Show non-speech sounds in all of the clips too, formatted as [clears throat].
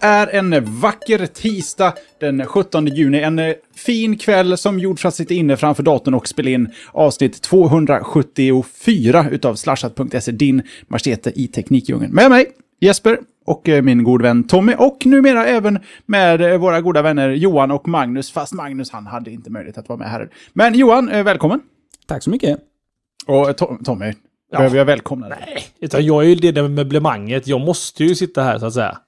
är en vacker tisdag den 17 juni. En fin kväll som gjord för att sitta inne framför datorn och spela in avsnitt 274 utav slashat.se, din machete i Teknikdjungeln. Med mig, Jesper, och eh, min god vän Tommy och numera även med eh, våra goda vänner Johan och Magnus, fast Magnus han hade inte möjlighet att vara med här. Men Johan, eh, välkommen! Tack så mycket. Och To- Tommy, Ja. behöver jag välkomna dig? Nej, utan jag är ju det där med möblemanget. Jag måste ju sitta här så att säga.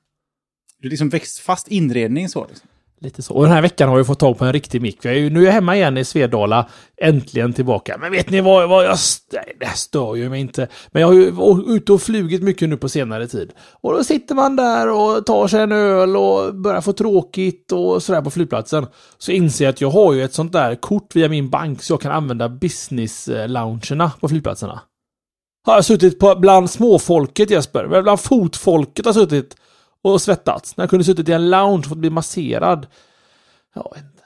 Du är liksom växt fast inredning så. Liksom. Lite så. Och den här veckan har jag fått tag på en riktig mick. Jag är ju, nu är jag hemma igen i Svedala. Äntligen tillbaka. Men vet ni vad? vad jag, st- nej, det här stör ju mig inte. Men jag har ju varit ute och flugit mycket nu på senare tid. Och då sitter man där och tar sig en öl och börjar få tråkigt och sådär på flygplatsen. Så inser jag att jag har ju ett sånt där kort via min bank så jag kan använda business-loungerna på flygplatserna. Har jag suttit på, bland småfolket Jesper. Bland fotfolket har jag suttit och svettats. När jag kunde suttit i en lounge och fått bli masserad. Vet inte.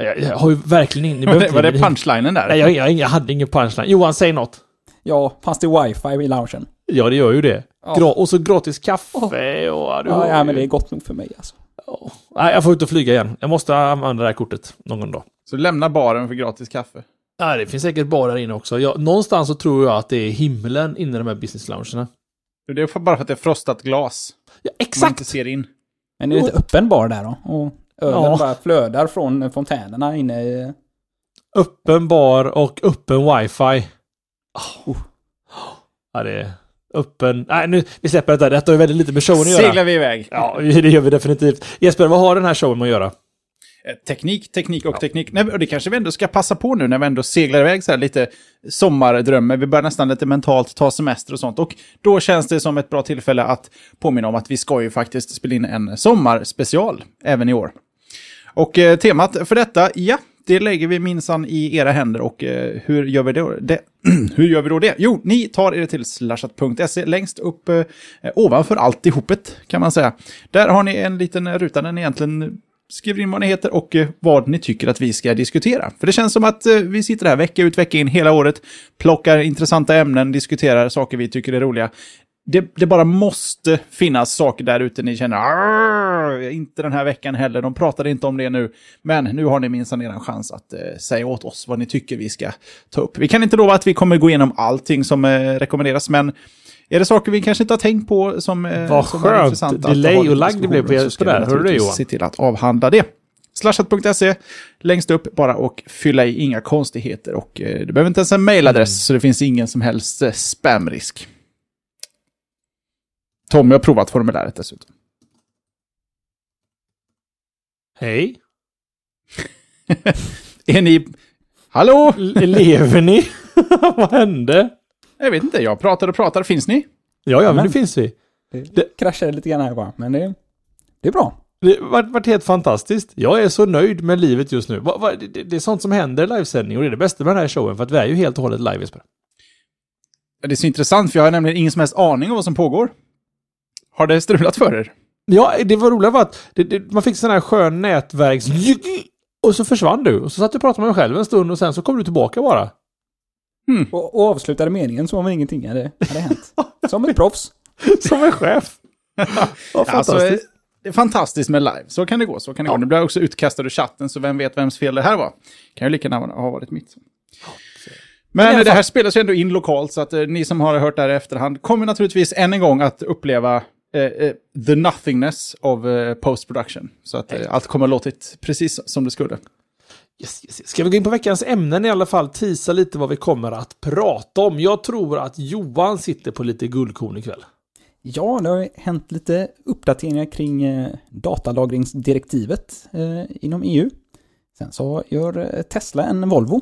Jag, jag har ju verkligen ni Var det, inte- var det punchlinen där? Nej, jag, jag, jag hade ingen punchline. Johan, säg något. Ja, fanns det wifi i loungen? Ja, det gör ju det. Ja. Gra- och så gratis kaffe och... Ja, Ja, ja, ju- men det är gott nog för mig alltså. Ja. Nej, jag får ut och flyga igen. Jag måste använda det här kortet någon dag. Så lämna baren för gratis kaffe. Nej, det finns säkert bara där inne också. Jag, någonstans så tror jag att det är himlen inne i de här business loungerna. Det är bara för att det är frostat glas. Ja, Man inte exakt! ser in. Men det är lite öppen bar där då. Och ölen Ja. bara flödar från fontänerna inne i... Öppen bar och öppen wifi. Oh. Ja, det är öppen... Nej, nu, vi släpper det där. Detta har ju väldigt lite med showen att göra. Seglar vi iväg. Ja, det gör vi definitivt. Jesper, vad har den här showen med att göra? Eh, Teknik, teknik och teknik. Nej, och det kanske vi ändå ska passa på nu när vi ändå seglar iväg så här lite sommardrömmar. Vi börjar nästan lite mentalt ta semester och sånt. Och då känns det som ett bra tillfälle att påminna om att vi ska ju faktiskt spela in en sommarspecial även i år. Och eh, temat för detta, ja, det lägger vi minsann i era händer. Och eh, hur gör vi då det? [clears throat] hur gör vi då det? Jo, ni tar er till slashat.se längst upp eh, ovanför alltihopet kan man säga. Där har ni en liten ruta där ni egentligen skriver in vad ni heter och eh, vad ni tycker att vi ska diskutera. För det känns som att eh, vi sitter här vecka ut, vecka in hela året, plockar intressanta ämnen, diskuterar saker vi tycker är roliga. Det, det bara måste finnas saker där ute ni känner, inte den här veckan heller, de pratade inte om det nu. Men nu har ni minsann er chans att eh, säga åt oss vad ni tycker vi ska ta upp. Vi kan inte lova att vi kommer gå igenom allting som eh, rekommenderas, men är det saker vi kanske inte har tänkt på som, eh, Vad som skönt. intressanta att Delay och lagg det blev på Jesper där. Hörde du Johan? Se till att avhandla det. Slashat.se, längst upp bara och fylla i inga konstigheter. Och eh, du behöver inte ens en mailadress, Mm. så det finns ingen som helst eh, spamrisk. Tommy har provat formuläret dessutom. Hej. [laughs] Är ni... Hallå? Lever ni? [laughs] vad hände? Jag vet inte, jag pratar och pratar. Finns ni? Ja, ja, men nu finns vi. Det, Det- kraschade lite grann här bara, men det, det är bra. Det har varit helt fantastiskt. Jag är så nöjd med livet just nu. Va, va, det, det- är sånt som händer i livesändning och det är det bästa med den här showen för att vi är ju helt och hållet live Jesper. Det är så intressant, för jag har nämligen ingen som helst aning om vad som pågår. Har det strulat för er? Ja, det var roliga var att det, det, man fick sån här skön nätverks... Och så försvann du. Och så satt du och pratade med dig själv en stund och sen så kom du tillbaka bara. Och, och avslutade meningen som om ingenting hade, hade hänt. [laughs] Som ett proffs. Som en chef. [laughs] Vad Alltså, fantastiskt. det är fantastiskt med live. Så kan det gå. Så kan det Ja. gå. Nu blir jag också utkastad ur chatten, så vem vet vems fel det här var. Kan ju lika gärna ha varit mitt. Men det här spelas ju ändå in lokalt, så att eh, ni som har hört det här i efterhand kommer naturligtvis än en gång att uppleva eh, eh, the nothingness of eh, post production. Så att eh, allt kommer att låtit precis som det skulle. Yes, yes, yes. Ska vi gå in på veckans ämnen i alla fall? Tisa lite vad vi kommer att prata om. Jag tror att Johan sitter på lite guldkorn ikväll. Ja, det har hänt lite uppdateringar kring eh, datalagringsdirektivet eh, inom EU. Sen så gör eh, Tesla en Volvo.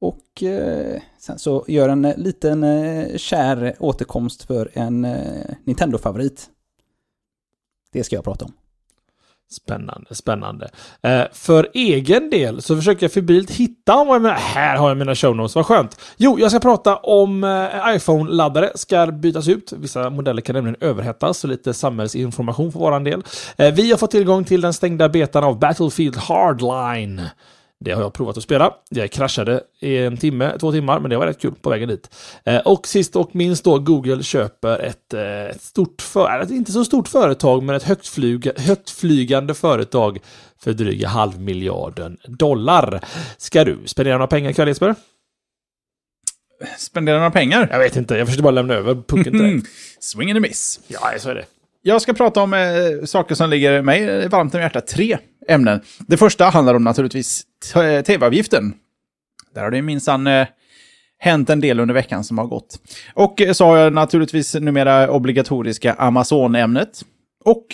Och eh, sen så gör en eh, liten eh, kär återkomst för en Nintendo-favorit. Det ska jag prata om. Spännande, spännande. Eh, för egen del så försöker jag febrilt hitta vad jag menar. Här har jag mina show notes, vad skönt. Jo, jag ska prata om eh, iPhone-laddare ska bytas ut. Vissa modeller kan nämligen överhettas, så lite samhällsinformation för våran del. Eh, vi har fått tillgång till den stängda betan av Battlefield Hardline. Det har jag provat att spela. Jag kraschade i en timme, två timmar, men det var rätt kul på vägen dit. Eh, och sist och minst då, Google köper ett, eh, ett stort, för, inte så stort företag, men ett högtflyga, högtflygande företag för dryga halvmiljarden dollar. Ska du spendera några pengar ikväll Jesper? Spendera några pengar? Jag vet inte, jag försökte bara lämna över pucken till dig. [laughs] Swing and a miss. Ja, så är det. Jag ska prata om eh, saker som ligger mig varmt om hjärtat. Tre ämnen. Det första handlar om naturligtvis t- tv-avgiften. Där har det minsann eh, hänt en del under veckan som har gått. Och eh, så har jag naturligtvis numera obligatoriska Amazon-ämnet. Och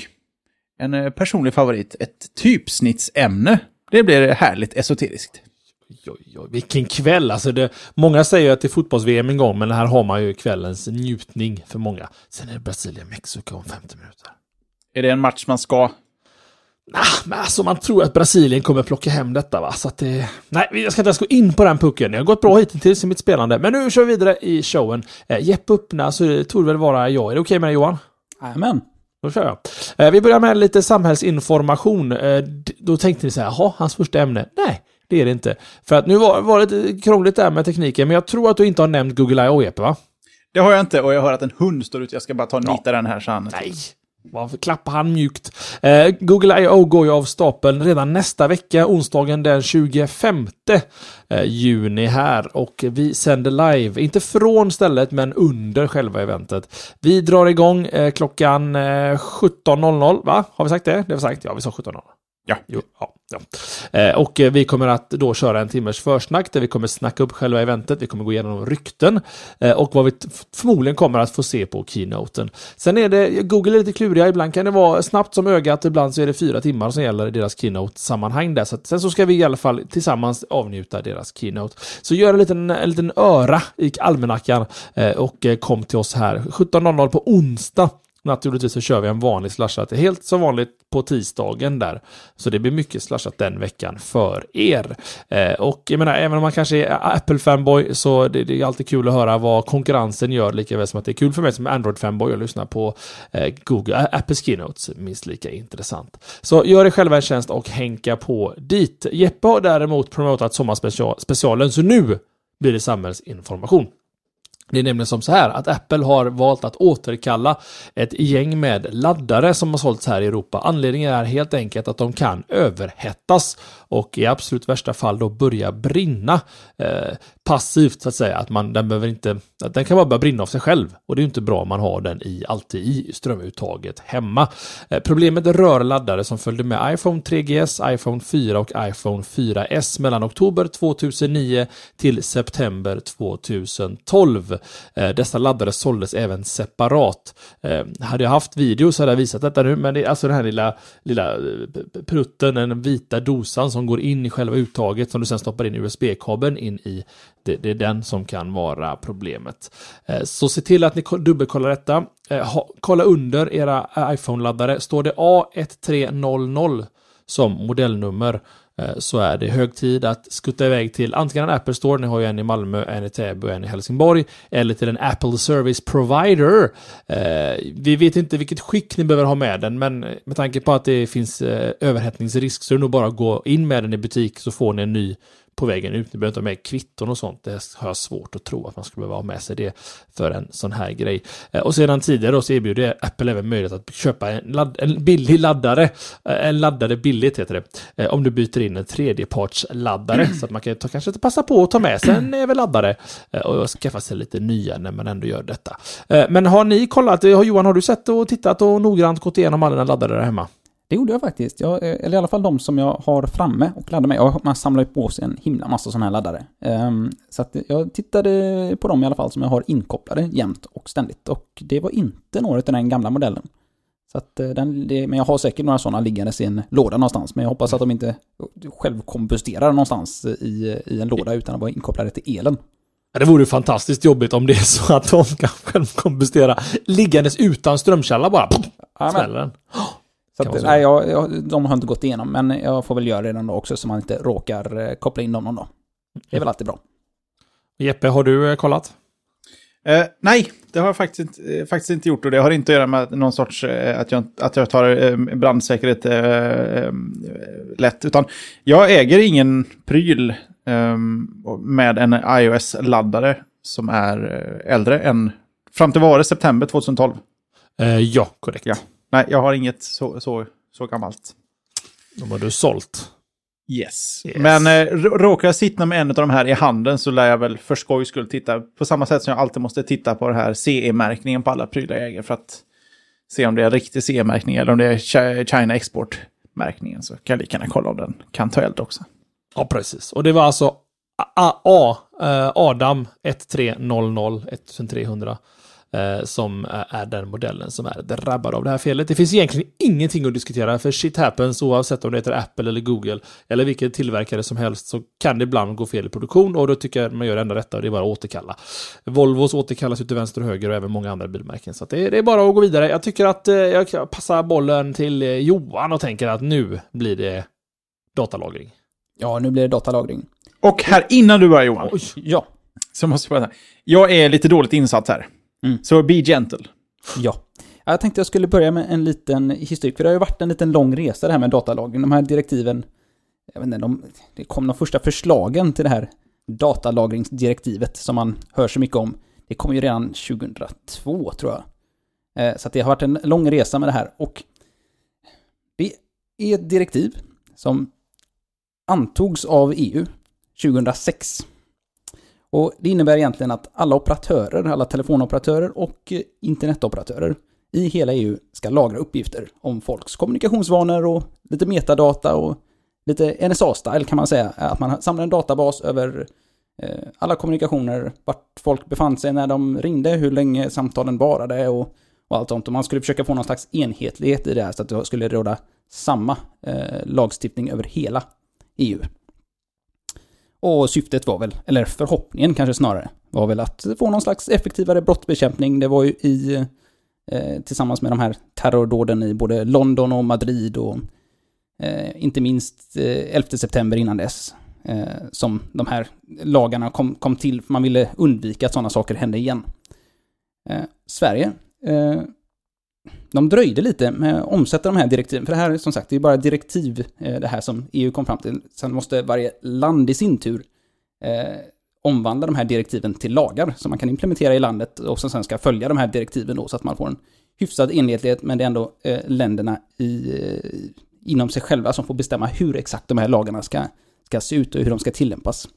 en eh, personlig favorit, ett typsnittsämne. Det blir härligt esoteriskt. Oj, oj, oj, vilken kväll! Alltså det, många säger att det är fotbolls-VM en gång, men här har man ju kvällens njutning för många. Sen är det Brasilien-Mexiko om 50 minuter. Är det en match man ska... Nah, men alltså man tror att Brasilien kommer plocka hem detta va, så att det... Nej, jag ska inte ens gå in på den pucken. Det har gått bra hittills i mitt spelande, men nu kör vi vidare i showen. Eh, Jeppe öppna, så det torde väl vara jag. Är det okej okay med dig Johan? Jajamän. Då kör jag. Eh, vi börjar med lite samhällsinformation. Eh, då tänkte ni så här, jaha, hans första ämne? Nej, det är det inte. För att nu var, var det lite krångligt där med tekniken, men jag tror att du inte har nämnt Google I.O. Jeppe va? Det har jag inte och jag hör att en hund står ute. Jag ska bara ta och nita ja. den här så han... Nej, varför klappar han mjukt? Eh, Google I.O. går ju av stapeln redan nästa vecka, onsdagen den 25 eh, juni här. Och vi sänder live, inte från stället, men under själva eventet. Vi drar igång eh, klockan eh, 17.00, va? Har vi sagt det? Det har vi sagt, ja vi sa 17.00. Ja. Jo, ja, ja. Eh, och eh, vi kommer att då köra en timmars försnack där vi kommer snacka upp själva eventet. Vi kommer gå igenom rykten eh, och vad vi förmodligen kommer att få se på keynoten. Sen är det, Google är lite kluriga. Ibland kan det vara snabbt som ögat. Ibland så är det fyra timmar som gäller i deras keynote-sammanhang där. Så att, sen så ska vi i alla fall tillsammans avnjuta deras keynote. Så gör en liten, en liten öra i almanackan eh, och eh, kom till oss här 17.00 på onsdag Naturligtvis så kör vi en vanlig slashat, helt som vanligt på tisdagen där. Så det blir mycket slashat den veckan för er. Eh, och jag menar, även om man kanske är Apple-fanboy så det, det, är alltid kul att höra vad konkurrensen gör, lika väl som att det är kul för mig som Android-fanboy att lyssna på eh, Google, äh, Apples keynotes, minst lika intressant. Så gör er själva en tjänst och hänka på dit. Jeppe har däremot promotat sommarspecialen, så nu blir det samhällsinformation. Det är nämligen som så här att Apple har valt att återkalla ett gäng med laddare som har sålts här i Europa. Anledningen är helt enkelt att de kan överhettas och i absolut värsta fall då börja brinna eh, passivt så att säga. Att man, den behöver inte, att den kan bara börja brinna av sig själv och det är inte bra om man har den i, alltid i strömuttaget hemma. Eh, problemet rör laddare som följde med iPhone 3GS, iPhone 4 och iPhone 4S mellan oktober 2009 till september 2012. Eh, dessa laddare såldes även separat. Eh, hade jag haft video så hade jag visat detta nu, men det är alltså den här lilla, lilla eh, prutten, den vita dosan som går in i själva uttaget som du sen stoppar in USB-kabeln in i. Det, det, är den som kan vara problemet. Eh, så se till att ni dubbelkollar detta. Eh, kolla under era eh, iPhone-laddare. Står det A1300 som modellnummer Eh, så är det hög tid att skutta iväg till antingen en Apple Store, ni har ju en i Malmö, en i Täby och en i Helsingborg, eller till en Apple Service Provider. Eh, vi vet inte vilket skick ni behöver ha med den, men med tanke på att det finns eh, överhettningsrisk så är det nog bara att gå in med den i butik så får ni en ny på vägen ut. Ni behöver inte ha med kvitton och sånt. Det har jag svårt att tro att man skulle behöva ha med sig det för en sån här grej. Eh, och sedan tidigare då så erbjuder Apple även möjlighet att köpa en, ladd, en billig laddare. Eh, en laddare billigt heter det. Eh, om du byter in en tredjepartsladdare. Så att man kan ta, kanske passa på att ta med sig en laddare och skaffa sig lite nya när man ändå gör detta. Men har ni kollat, Johan, har du sett och tittat och noggrant gått igenom alla laddare där hemma? Det gjorde jag faktiskt. Jag, eller i alla fall de som jag har framme och laddar med. Man samlar ju på sig en himla massa sådana här laddare. Um, så att jag tittade på dem i alla fall som jag har inkopplade jämt och ständigt. Och det var inte några av den gamla modellen. Så att eh, den, det, men jag har säkert några sådana liggandes i en låda någonstans. Men jag hoppas att de inte självkomposterar någonstans i, i en låda utan att vara inkopplade till elen. Det vore fantastiskt jobbigt om det är så att de kan självkompostera liggandes utan strömkälla bara. Smäller den. Så att, nej, jag, jag, de har inte gått igenom, men jag får väl göra det någon dag också så man inte råkar eh, koppla in dem någon dag. Det är väl alltid bra. Jeppe, har du eh, kollat? Eh, nej, det har jag faktiskt, inte- eh, faktiskt inte gjort och det har inte att göra med någon sorts eh, att, jag, att jag tar eh, brandsäkerhet eh, eh, lätt. Utan jag äger ingen pryl eh, med en iOS-laddare som är äldre än fram till var det september 2012. Eh, ja, korrekt. Ja. Nej, jag har inget så, så, så gammalt. De har du sålt. Yes. Yes. Men eh, rå- råkar jag sitta med en av de här i handen så lär jag väl för skojs skull titta på samma sätt som jag alltid måste titta på den här CE-märkningen på alla prylar jag äger för att se om det är riktig CE-märkning eller om det är Chi- China Export-märkningen så kan jag lika gärna kolla om den kan ta eld också. Ja, precis. Och det var alltså A, A, Adam 1300 1300 eh, som är- den modellen som är drabbad av det här felet. Det finns egentligen ingenting att diskutera, för shit happens oavsett om det heter Apple eller Google eller vilken tillverkare som helst så kan det ibland gå fel i produktion och då tycker jag man gör det enda rätta och det är bara att återkalla. Volvos återkallas ut till vänster och höger och även många andra bilmärken. Så att det, är, det är bara att gå vidare. Jag tycker att eh, jag kan passa bollen till eh, Johan och tänker att nu blir det datalagring. Ja, nu blir det datalagring. Och här innan du börjar Johan, Oj. Ja, så måste jag bara säga. Jag är lite dåligt insatt här. Mm. Så be gentle. ja. Jag tänkte jag skulle börja med en liten historik, för det har ju varit en liten lång resa det här med datalagring. De här direktiven, jag vet inte, de, det kom de första förslagen till det här datalagringsdirektivet som man hör så mycket om. Det kom ju redan 2002 tror jag. Eh, Så det har varit en lång resa med det här och det är ett direktiv som antogs av EU 2006. Och det innebär egentligen att alla operatörer, alla telefonoperatörer och eh, internetoperatörer i hela EU ska lagra uppgifter om folks kommunikationsvanor och lite metadata och lite NSA-style kan man säga. Att man samlar en databas över eh, alla kommunikationer, vart folk befann sig när de ringde, hur länge samtalen varade och, och allt sånt. Och man skulle försöka få någon slags enhetlighet i det här så att det skulle råda samma eh, lagstiftning över hela EU. Och syftet var väl, eller förhoppningen kanske snarare, var väl att få någon slags effektivare brottsbekämpning. Det var ju i, eh, tillsammans med de här terrordåden i både London och Madrid och eh, inte minst eh, 11 september innan dess, eh, som de här lagarna kom, kom till, för man ville undvika att sådana saker hände igen. Eh, Sverige, eh, de dröjde lite med att omsätta de här direktiven, för det här är som sagt, det är bara direktiv, eh, det här som EU kom fram till. Sen måste varje land i sin tur eh, omvandla de här direktiven till lagar som man kan implementera i landet och som sen ska följa de här direktiven då så att man får en hyfsad enhetlighet men det är ändå eh, länderna i, eh, inom sig själva som får bestämma hur exakt de här lagarna ska, ska se ut och hur de ska tillämpas.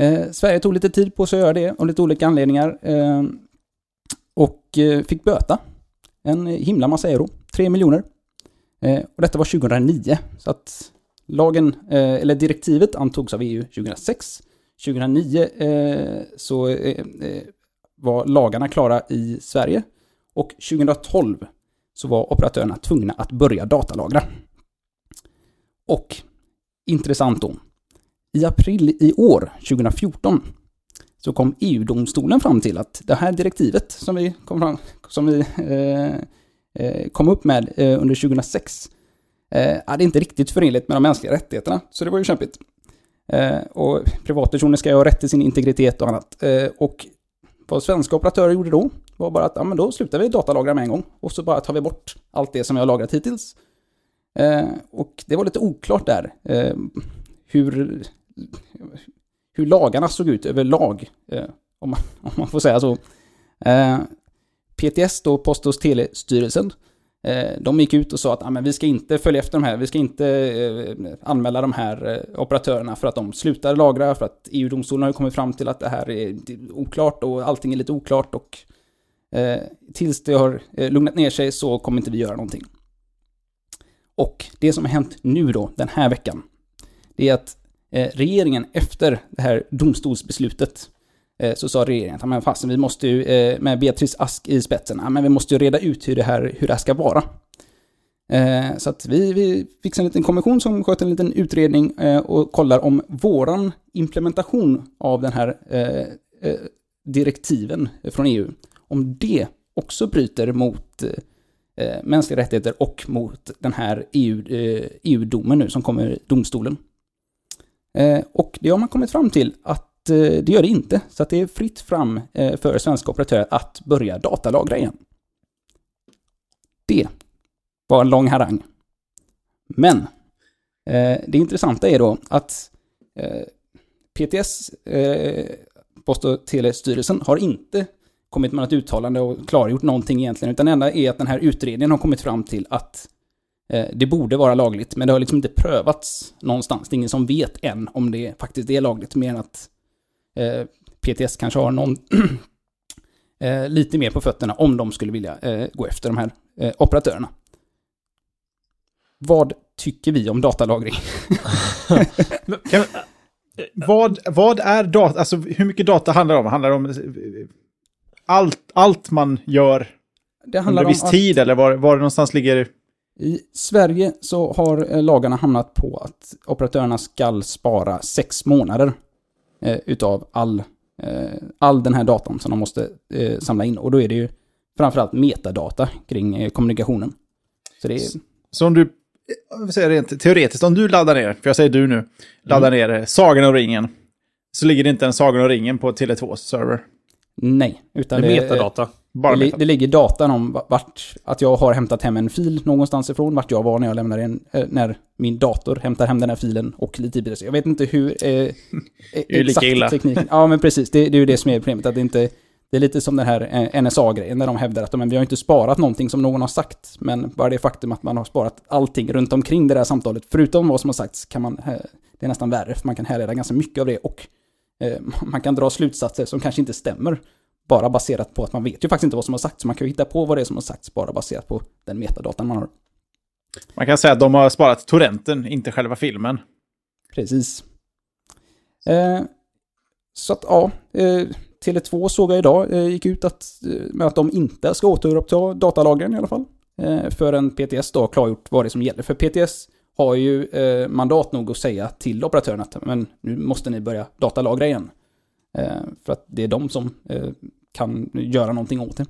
Eh, Sverige tog lite tid på sig att göra det av lite olika anledningar eh, och eh, fick böta en himla massa euro, 3 miljoner. Eh, och detta var 2009, så att lagen, eh, eller direktivet antogs av EU 2006. 2009 eh, så eh, eh, var lagarna klara i Sverige och 2012 så var operatörerna tvungna att börja datalagra. Och intressant då, i april i år, 2014, så kom EU-domstolen fram till att det här direktivet som vi kom, fram, som vi, eh, eh, kom upp med eh, under 2006 eh, är inte riktigt förenligt med de mänskliga rättigheterna. Så det var ju kämpigt. Eh, och privatpersoner ska ju ha rätt till sin integritet och annat. Eh, och vad svenska operatörer gjorde då var bara att ja, men då slutar vi datalagra med en gång och så bara tar vi bort allt det som vi har lagrat hittills. Eh, och det var lite oklart där eh, hur, hur lagarna såg ut överlag, eh, om, man, [laughs] om man får säga så. Eh, PTS, då Post och telestyrelsen, eh, de gick ut och sa att ah, men vi ska inte följa efter de här, vi ska inte eh, anmäla de här eh, operatörerna för att de slutar lagra, för att EU-domstolen har ju kommit fram till att det här är oklart och allting är lite oklart och eh, tills det har eh, lugnat ner sig så kommer inte vi göra någonting. Och det som har hänt nu då, den här veckan, det är att Eh, regeringen efter det här domstolsbeslutet eh, så sa regeringen att men fasen, vi måste ju, eh, med Beatrice Ask i spetsen, ja, men vi måste ju reda ut hur det här, hur det här ska vara. Så att vi, vi fixar en liten kommission som sköter en liten utredning och kollar om våran implementation av den här direktiven från EU, om det också bryter mot mänskliga rättigheter och mot den här EU-domen e EU-domen nu som kommer i domstolen. Eh, och det har man kommit fram till att eh, det gör det inte, så att det är fritt fram eh, för svenska operatörer att börja datalagra igen. Det var en lång harang. Men det intressanta är då att PTS, Post och telestyrelsen, har inte kommit med något uttalande och klargjort någonting egentligen, utan det enda är att den här utredningen har kommit fram till att det borde vara lagligt, men det har liksom inte prövats någonstans. Det är ingen som vet än om det faktiskt är lagligt, mer än att eh, PTS kanske har någon [clears throat] eh, lite mer på fötterna om de skulle vilja eh, gå efter de här eh, operatörerna. Vad tycker vi om datalagring? [laughs] kan, vad, vad är data? Alltså hur mycket data handlar det om? Handlar det om allt, allt man gör det handlar under viss om tid? Eller var, var det någonstans ligger... I Sverige så har eh, lagarna hamnat på att operatörerna ska spara sex månader eh, utav all, eh, all den här datan som de måste eh, samla in. Och då är det ju framförallt metadata kring kommunikationen. Så, det är... så om du, säger rent teoretiskt, om du laddar ner, för jag säger du nu, laddar mm. ner Sagan och ringen, så ligger det inte en Sagan och ringen på Tele2s server? Nej, utan det är metadata. Bara det, det ligger datan om vart, att jag har hämtat hem en fil någonstans ifrån, vart jag var när jag lämnade en, eh, när min dator hämtar hem den här filen och lite IPDC. Jag vet inte hur eh, [laughs] exakt illa. tekniken... Ja, men precis. Det, det, är ju det som är problemet, att det inte... Det är lite som den här eh, NSA-grejen, när de hävdar att men, vi har inte sparat någonting som någon har sagt, men bara det faktum att man har sparat allting runt omkring det där samtalet, förutom vad som har sagts, kan man... Eh, det är nästan värre, för man kan härleda ganska mycket av det och [laughs] man kan dra slutsatser som kanske inte stämmer bara baserat på att man vet ju faktiskt inte vad som har sagts. Så man kan ju hitta på vad det är som har sagts bara baserat på den metadatan man har. Man kan säga att de har sparat torrenten, inte själva filmen. Precis. Eh, så att ja, eh, Tele2 såg jag idag, eh, gick ut att, eh, med att de inte ska återuppta datalagren i alla fall. Eh, förrän PTS då har klargjort vad det är som gäller. För PTS har ju eh, mandat nog att säga till operatören att men nu måste ni börja datalagra igen. Eh, för att det är de som eh, kan göra någonting åt det.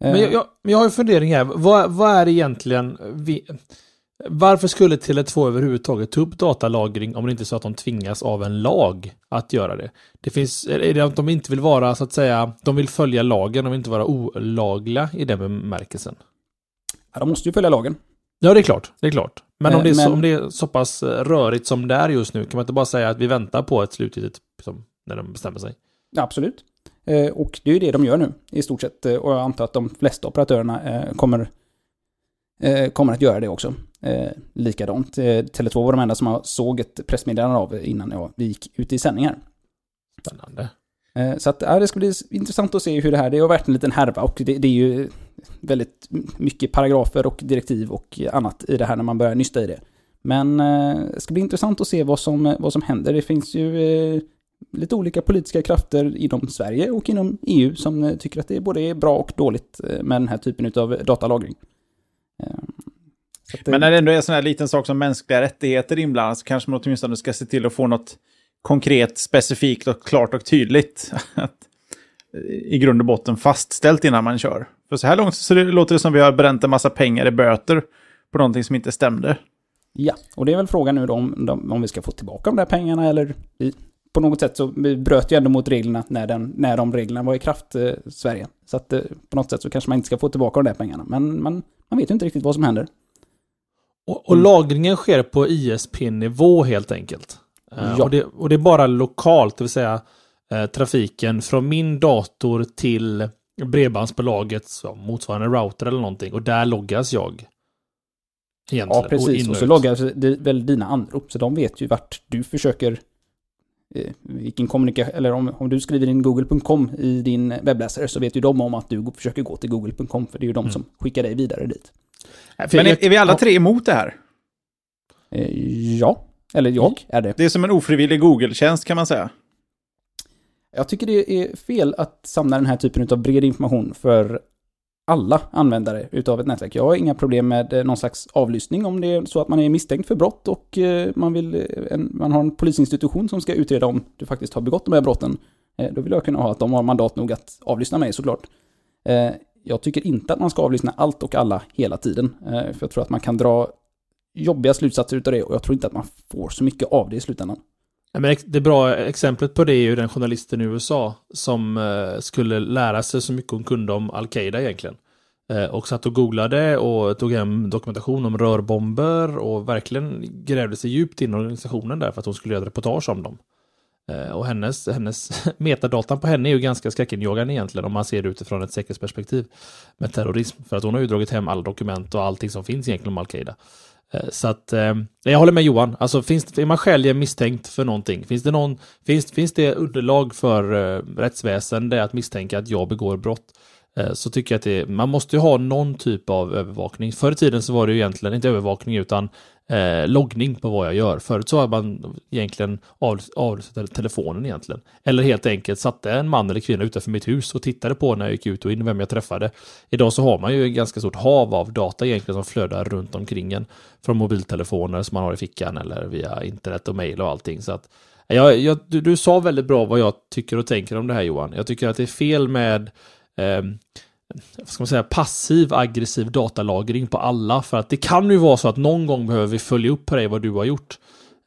Men jag, jag, jag har en fundering här. Vad, vad är egentligen... Vi, varför skulle Tele2 överhuvudtaget ta upp datalagring om det inte är så att de tvingas av en lag att göra det? Det finns, är det att de inte vill vara, så att säga, de vill följa lagen, de vill inte vara olagliga i den bemärkelsen? Ja, de måste ju följa lagen. Ja, det är klart. Det är klart. Men, om, det är men... Så, om det är så pass rörigt som det är just nu, kan man inte bara säga att vi väntar på ett slutgiltigt, liksom, när de bestämmer sig? Absolut. Eh, och det är ju det de gör nu i stort sett. Eh, och jag antar att de flesta operatörerna eh, kommer, kommer att göra det också. Likadant. Tele2 var de enda som såg ett pressmeddelande av innan vi gick ut i sändningar. Spännande. Så att, ja, det ska bli intressant att se hur det här, det har varit en liten härva och det, det, är ju väldigt mycket paragrafer och direktiv och annat i det här när man börjar nysta i det. Men det ska bli intressant att se vad som, vad som händer. Det finns ju lite olika politiska krafter inom Sverige och inom EU som eh, tycker att det både är bra och dåligt eh, med den här typen av datalagring. Eh, Men när det ändå är en sån här liten sak som mänskliga rättigheter inblandat så kanske man åtminstone ska se till att få något konkret, specifikt och klart och tydligt [laughs] i grund och botten fastställt innan man kör. För så här långt så låter det som vi har bränt en massa pengar i böter på någonting som inte stämde. Ja, och det är väl frågan nu då om, om vi ska få tillbaka de där pengarna eller på något sätt så bröt ju ändå mot reglerna när, den, när de reglerna var i kraft, eh, Sverige. Så att eh, på något sätt så kanske man inte ska få tillbaka de där pengarna. Men man, man vet ju inte riktigt vad som händer. Och, och lagringen sker på ISP-nivå helt enkelt. Eh, ja. och, det, och det är bara lokalt, det vill säga eh, trafiken från min dator till bredbandsbolagets motsvarande router eller någonting. Och där loggas jag. Egentligen. Ja, precis. Och, och så loggas väl dina anrop. Så de vet ju vart du försöker vilken kommunikation, eller om, om du skriver in google.com i din webbläsare så vet ju de om att du försöker gå till google.com för det är ju de mm. som skickar dig vidare dit. Men är, är vi alla tre emot det här? Eh, ja, eller jag är det. Det är som en ofrivillig Google-tjänst kan man säga. Jag tycker det är fel att samla den här typen av bred information för alla användare utav ett nätverk. Jag har inga problem med eh, någon slags avlyssning om det är så att man är misstänkt för brott och eh, man, vill, eh, en, man har en polisinstitution som ska utreda om du faktiskt har begått de här brotten. Då vill jag kunna ha att de har mandat nog att avlyssna mig såklart. Jag tycker inte att man ska avlyssna allt och alla hela tiden. För jag tror att man kan dra jobbiga slutsatser utav det och jag tror inte att man får så mycket av det i slutändan men det bra exemplet på det är ju den journalisten i USA som eh, skulle lära sig så mycket hon kunde om Al-Qaida egentligen. Eh, och satt och googlade och tog hem dokumentation om rörbomber och verkligen grävde sig djupt in i organisationen där för att hon skulle göra ett reportage om dem. Eh, och hennes, hennes [laughs] metadatan på henne är ju ganska skräckinjagande egentligen om man ser det utifrån ett säkerhetsperspektiv med terrorism. För att hon har ju dragit hem alla dokument och allting som finns egentligen om Al-Qaida. Eh, så att, eh, jag håller med Johan. Alltså finns, är man skäligen misstänkt för någonting? Finns det, någon, finns, finns det underlag för eh, rättsväsende att misstänka att jag begår brott? Eh, så tycker jag att det, man måste ju ha någon typ av övervakning. Förr i tiden så var det ju egentligen inte övervakning utan eh, loggning på vad jag gör. Förut så har man egentligen avlyssnat telefonen egentligen. Eller helt enkelt satte en man eller kvinna utanför mitt hus och tittade på när jag gick ut och in vem jag träffade. Idag så har man ju ett ganska stort hav av data egentligen som flödar runt omkring en. Från mobiltelefoner som man har i fickan eller via internet och mail och allting. Så att, jag, jag, du, du sa väldigt bra vad jag tycker och tänker om det här Johan. Jag tycker att det är fel med eh, vad ska man säga, passiv aggressiv datalagring på alla. För att det kan ju vara så att någon gång behöver vi följa upp på dig vad du har gjort.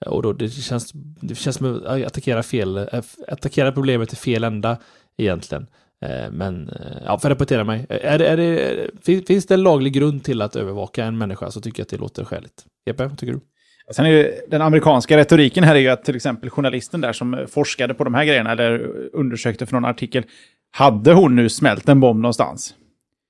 Och då det känns, det känns som att attackera fel, eh, attackera problemet i fel ända egentligen. Eh, men, eh, ja, för att repetera mig. Är är det, finns det en laglig grund till att övervaka en människa så tycker jag att det låter skäligt. Jeppe, vad tycker du? Sen är ju, den amerikanska retoriken här är ju att till exempel journalisten där som forskade på de här grejerna eller undersökte för någon artikel hade hon nu smält en bomb någonstans?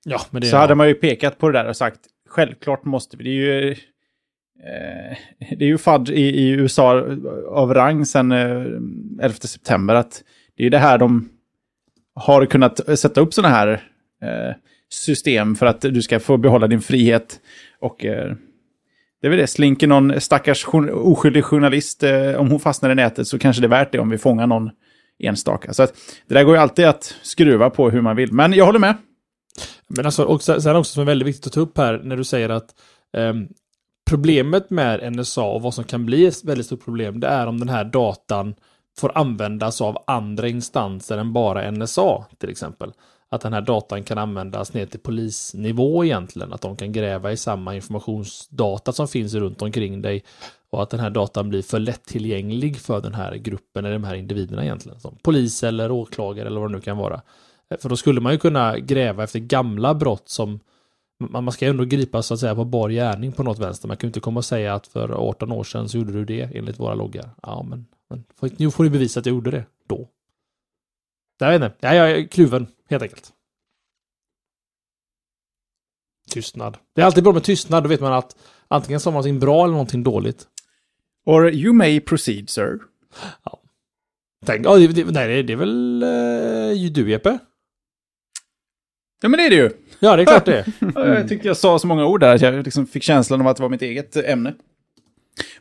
Ja, men det så hade man ju pekat på det där och sagt självklart måste vi. Det är ju, eh, det är ju FAD i, i, USA av rang sedan eh, 11 september att det är det här de har kunnat sätta upp sådana här eh, system för att du ska få behålla din frihet. Och eh, det är väl det, slinker någon stackars oskyldig journalist, eh, om hon fastnar i nätet så kanske det är värt det om vi fångar någon enstaka. Så att, det där går ju alltid att skruva på hur man vill. Men jag håller med. Men alltså, och sen också som är väldigt viktigt att ta upp här när du säger att eh, problemet med NSA och vad som kan bli ett väldigt stort problem, det är om den här datan får användas av andra instanser än bara NSA till exempel. Att den här datan kan användas ner till polisnivå egentligen, att de kan gräva i samma informationsdata som finns runt omkring dig och att den här datan blir för lättillgänglig för den här gruppen eller de här individerna egentligen. Som polis eller åklagare eller vad det nu kan vara. Eh, för då skulle man ju kunna gräva efter gamla brott som man ska ju ändå gripas så att säga på bar gärning på något vänster. Man kan ju inte komma och säga att för 18 år sedan så gjorde du det enligt våra loggar. Ja, men, men nu får ni bevisa att jag gjorde det. Jag vet inte. Jag är kluven, helt enkelt. Tystnad. Det är alltid bra med tystnad. Då vet man att antingen sa man någonting bra eller någonting dåligt. Or you may proceed, sir. Ja. Tänk, oh, det, nej, det är väl uh, du, Jeppe? Ja, men det är det ju. Ja, det är klart det. [laughs] jag tyckte jag sa så många ord där att jag liksom fick känslan av att det var mitt eget ämne.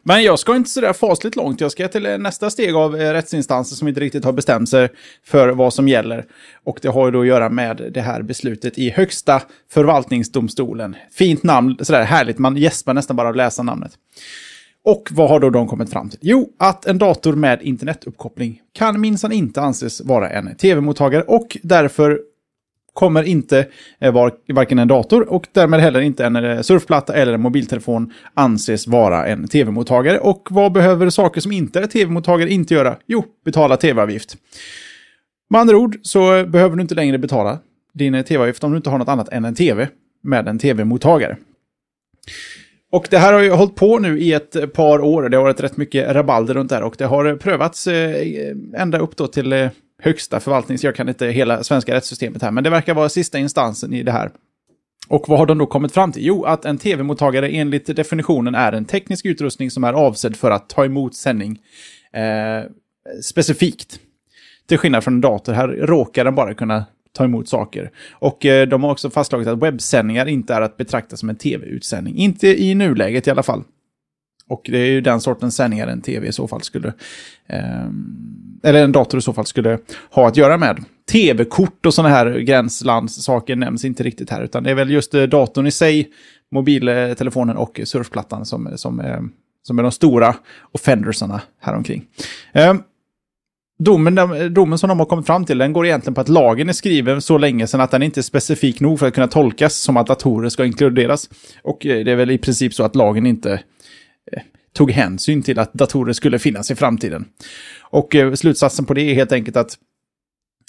Men jag ska inte sådär fasligt långt. Jag ska till nästa steg av eh, rättsinstanser som inte riktigt har bestämt sig för vad som gäller. Och det har ju då att göra med det här beslutet i Högsta förvaltningsdomstolen. Fint namn, sådär härligt. Man gäspar nästan bara av att läsa namnet. Och vad har då de kommit fram till? Jo, att en dator med internetuppkoppling kan minsann inte anses vara en tv-mottagare och därför kommer inte eh, var, varken en dator och därmed heller inte en eh, surfplatta eller en mobiltelefon anses vara en tv-mottagare. Och vad behöver saker som inte är tv-mottagare inte göra? Jo, betala tv-avgift. Med andra ord så behöver du inte längre betala din eh, tv-avgift om du inte har något annat än en tv med en tv-mottagare. Och det här har ju hållit på nu i ett par år. Det har varit rätt mycket rabalder runt det här och det har prövats ända upp då till högsta förvaltnings... Jag kan inte hela svenska rättssystemet här, men det verkar vara sista instansen i det här. Och vad har de då kommit fram till? Jo, att en tv-mottagare enligt definitionen är en teknisk utrustning som är avsedd för att ta emot sändning eh, specifikt. Till skillnad från en dator, här råkar den bara kunna ta emot saker. Och eh, de har också fastslagit att webbsändningar inte är att betrakta som en tv-utsändning. Inte i nuläget i alla fall. Och det är ju den sortens sändningar en tv i så fall skulle... Eh, eller en dator i så fall skulle ha att göra med. Tv-kort och sådana här gränslandssaker nämns inte riktigt här, utan det är väl just eh, datorn i sig, mobiltelefonen och surfplattan som, som, är, som är de stora offendersarna häromkring. Eh, Domen, domen som de har kommit fram till den går egentligen på att lagen är skriven så länge sedan att den inte är specifik nog för att kunna tolkas som att datorer ska inkluderas. Och eh, det är väl i princip så att lagen inte tog hänsyn till att datorer skulle finnas i framtiden. Och eh, slutsatsen på det är helt enkelt att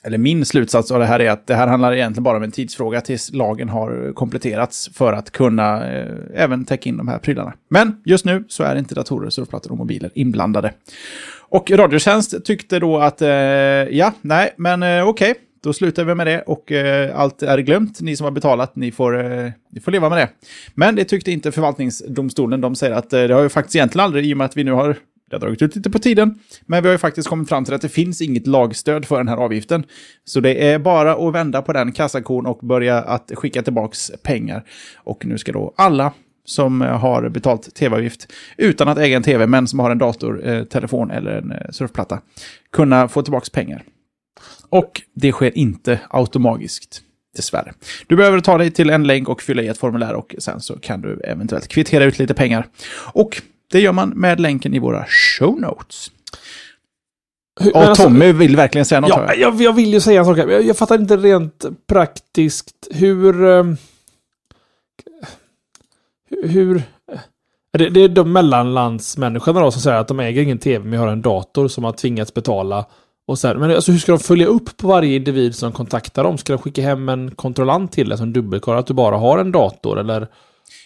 eller min slutsats av det här är att det här handlar egentligen bara om en tidsfråga tills lagen har kompletterats för att kunna eh, även täcka in de här prylarna. Men just nu så är inte datorer, surfplattor och mobiler inblandade. Och Radiotjänst tyckte då att, eh, ja, nej, men eh, okej, okay, då slutar vi med det och eh, allt är glömt. Ni som har betalat, ni får, eh, ni får leva med det. Men det tyckte inte förvaltningsdomstolen. De säger att eh, det har ju faktiskt egentligen aldrig, i och med att vi nu har det har dragit ut lite på tiden, men vi har ju faktiskt kommit fram till att det finns inget lagstöd för den här avgiften. Så det är bara att vända på den kassakon och börja att skicka tillbaka pengar. Och nu ska då alla som eh, har betalt tv-avgift utan att äga en tv, men som har en dator, eh, telefon eller en eh, surfplatta, kunna få tillbaka pengar. Och det sker inte automatiskt. Dessvärre. Du behöver ta dig till en länk och fylla i ett formulär och sen så kan du eventuellt kvittera ut lite pengar. Och det gör man med länken i våra show notes. Hur, alltså, Tommy vill verkligen säga något. Ja, jag, jag, vill ju säga en sak. Jag, jag fattar inte rent praktiskt hur... Um, hur... Det, det är de mellanlandsmänniskorna då som säger att de äger ingen tv men har en dator som har tvingats betala. Och så här, men alltså hur ska de följa upp på varje individ som kontaktar dem? Ska de skicka hem en kontrollant till dig som dubbelkollar att du bara har en dator eller?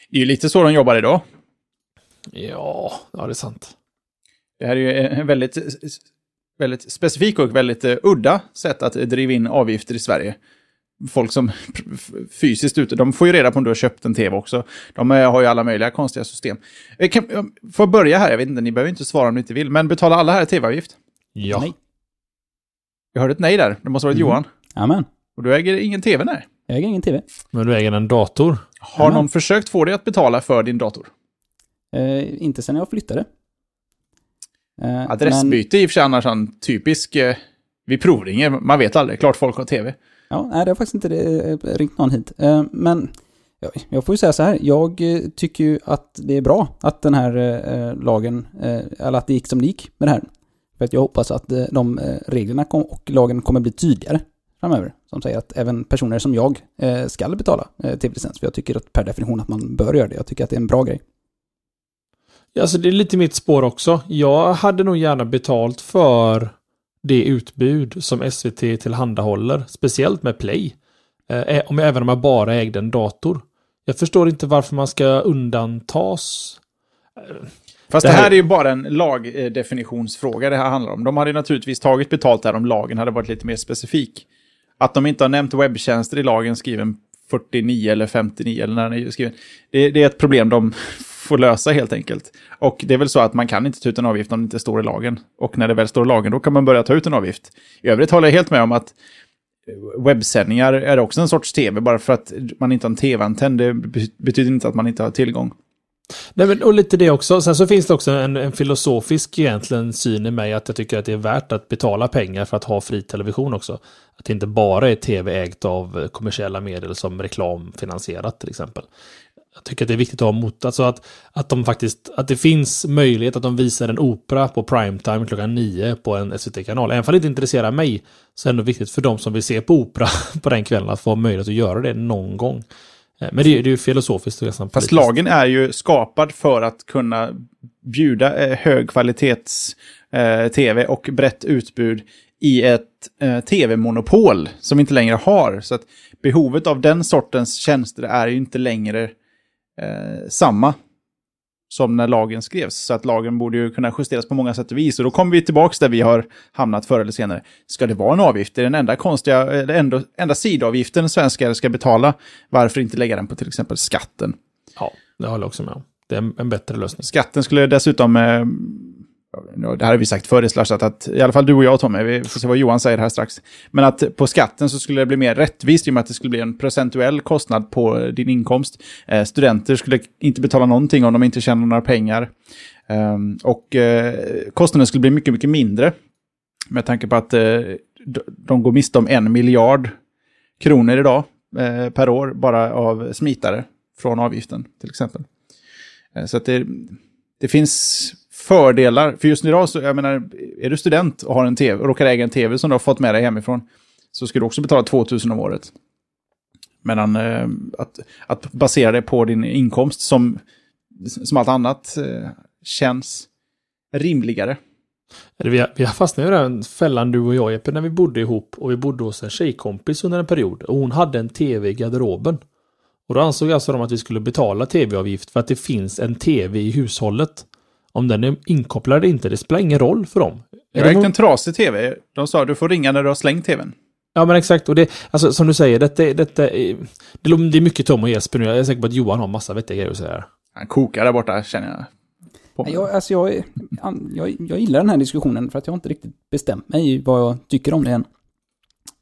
Det är ju lite så de jobbar idag. Ja, ja det är sant. Det här är ju en väldigt, väldigt specifik och väldigt uh, udda sätt att driva in avgifter i Sverige. Folk som [laughs] fysiskt ute, de får ju reda på om du har köpt en tv också. De uh, har ju alla möjliga konstiga system. Uh, kan, får jag börja här? Jag vet inte, ni behöver inte svara om ni inte vill. Men betalar alla här tv-avgift? Ja. Nej. Jag hörde ett nej där. Det måste ha varit mm. Johan. Amen. Och du äger ingen tv, nej? Jag äger ingen tv. Men du äger en dator? Har Amen. någon försökt få dig att betala för din dator? Eh, inte sen jag flyttade. Eh, Adressbyte men... i och för sig annars en typisk... Eh, vi provringer, man vet aldrig. Klart folk har tv. Ja, nej, det har faktiskt inte eh, ringt någon hit. Eh, men ja, jag får ju säga så här. Jag eh, tycker ju att det är bra att den här eh, lagen, eller att det gick som det gick med det här. För att jag hoppas att eh, de eh, reglerna kom, och lagen kommer bli tydligare framöver. Som säger att även personer som jag eh, ska betala tv-licens. För jag tycker att per definition att man bör göra det. Jag tycker att det är en bra grej. Alltså det är lite mitt spår också. Jag hade nog gärna betalt för det utbud som SVT tillhandahåller, speciellt med Play. Även om jag bara ägde en dator. Jag förstår inte varför man ska undantas. Fast det här, det här är ju bara en lagdefinitionsfråga det här handlar om. De hade naturligtvis tagit betalt där om lagen hade varit lite mer specifik. Att de inte har nämnt webbtjänster i lagen skriven 49 eller 59 eller när den är skriven. Det, det är ett problem de [laughs] får lösa helt enkelt. Och det är väl så att man kan inte ta ut en avgift om det inte står i lagen. Och när det väl står i lagen då kan man börja ta ut en avgift. I övrigt håller jag helt med om att webbsändningar är också en sorts tv. Bara för att man inte har en tv-antenn det betyder inte att man inte har tillgång. Nej, men, och lite det också. Sen så finns det också en, en, filosofisk egentligen syn i mig att jag tycker att det är värt att betala pengar för att ha fri television också. Att det inte bara är tv ägt av kommersiella medel som reklamfinansierat till exempel jag tycker att det är viktigt att ha mot, alltså att, att de faktiskt, att det finns möjlighet att de visar en opera på primetime klockan nio på en SVT-kanal. Även om det inte intresserar mig så är det ändå viktigt för de som vill se på opera [laughs] på den kvällen att få möjlighet att göra det någon gång. Eh, men det är, det är ju filosofiskt nästan Fast lagen är ju skapad för att kunna bjuda eh, högkvalitets eh, tv och brett utbud i ett eh, tv-monopol som vi inte längre har. Så att behovet av den sortens tjänster är ju inte längre eh, samma som när lagen skrevs. Så att lagen borde ju kunna justeras på många sätt och vis. Och då kommer vi tillbaka där vi har hamnat förr eller senare. Ska det vara en avgift? Det är den enda konstiga, eller enda, enda sidavgiften svenskar ska betala. Varför inte lägga den på till exempel skatten? Ja, det håller jag också med om. Det är en, en bättre lösning. Skatten skulle dessutom, eh, det här har vi sagt förr i Slashat, att i alla fall du och jag Tommy, vi får se vad Johan säger här strax. Men att på skatten så skulle det bli mer rättvist i och med att det skulle bli en procentuell kostnad på din inkomst. Eh, studenter skulle inte betala någonting om de inte tjänar några pengar. Eh, och eh, kostnaden skulle bli mycket, mycket mindre. Med tanke på att eh, de går miste om en miljard kronor idag eh, per år bara av smitare från avgiften till exempel. Eh, så att det, det finns fördelar. För just idag, så, jag menar, är du student och har en tv, och råkar äga en tv som du har fått med dig hemifrån, så ska du också betala 2000 om året. Medan eh, att, att basera det på din inkomst som, som allt annat eh, känns rimligare. Vi har, vi har fastnat i den fällan du och jag Jeppe när vi bodde ihop och vi bodde hos en tjejkompis under en period och hon hade en tv i garderoben. Och då ansåg alltså de att vi skulle betala tv-avgift för att det finns en tv i hushållet. Om den är inkopplad eller inte, det spelar ingen roll för dem. Jag har ägt en trasig tv. De sa att du får ringa när du har slängt tvn. Ja men exakt, och det, alltså som du säger, detta, detta är, det är mycket Tom och Jesper nu. Jag är säker på att Johan har massa vettiga grejer att säga. Han kokar där borta, känner jag. Jag, alltså jag, jag, jag gillar den här diskussionen för att jag har inte riktigt bestämt mig vad jag tycker om det än.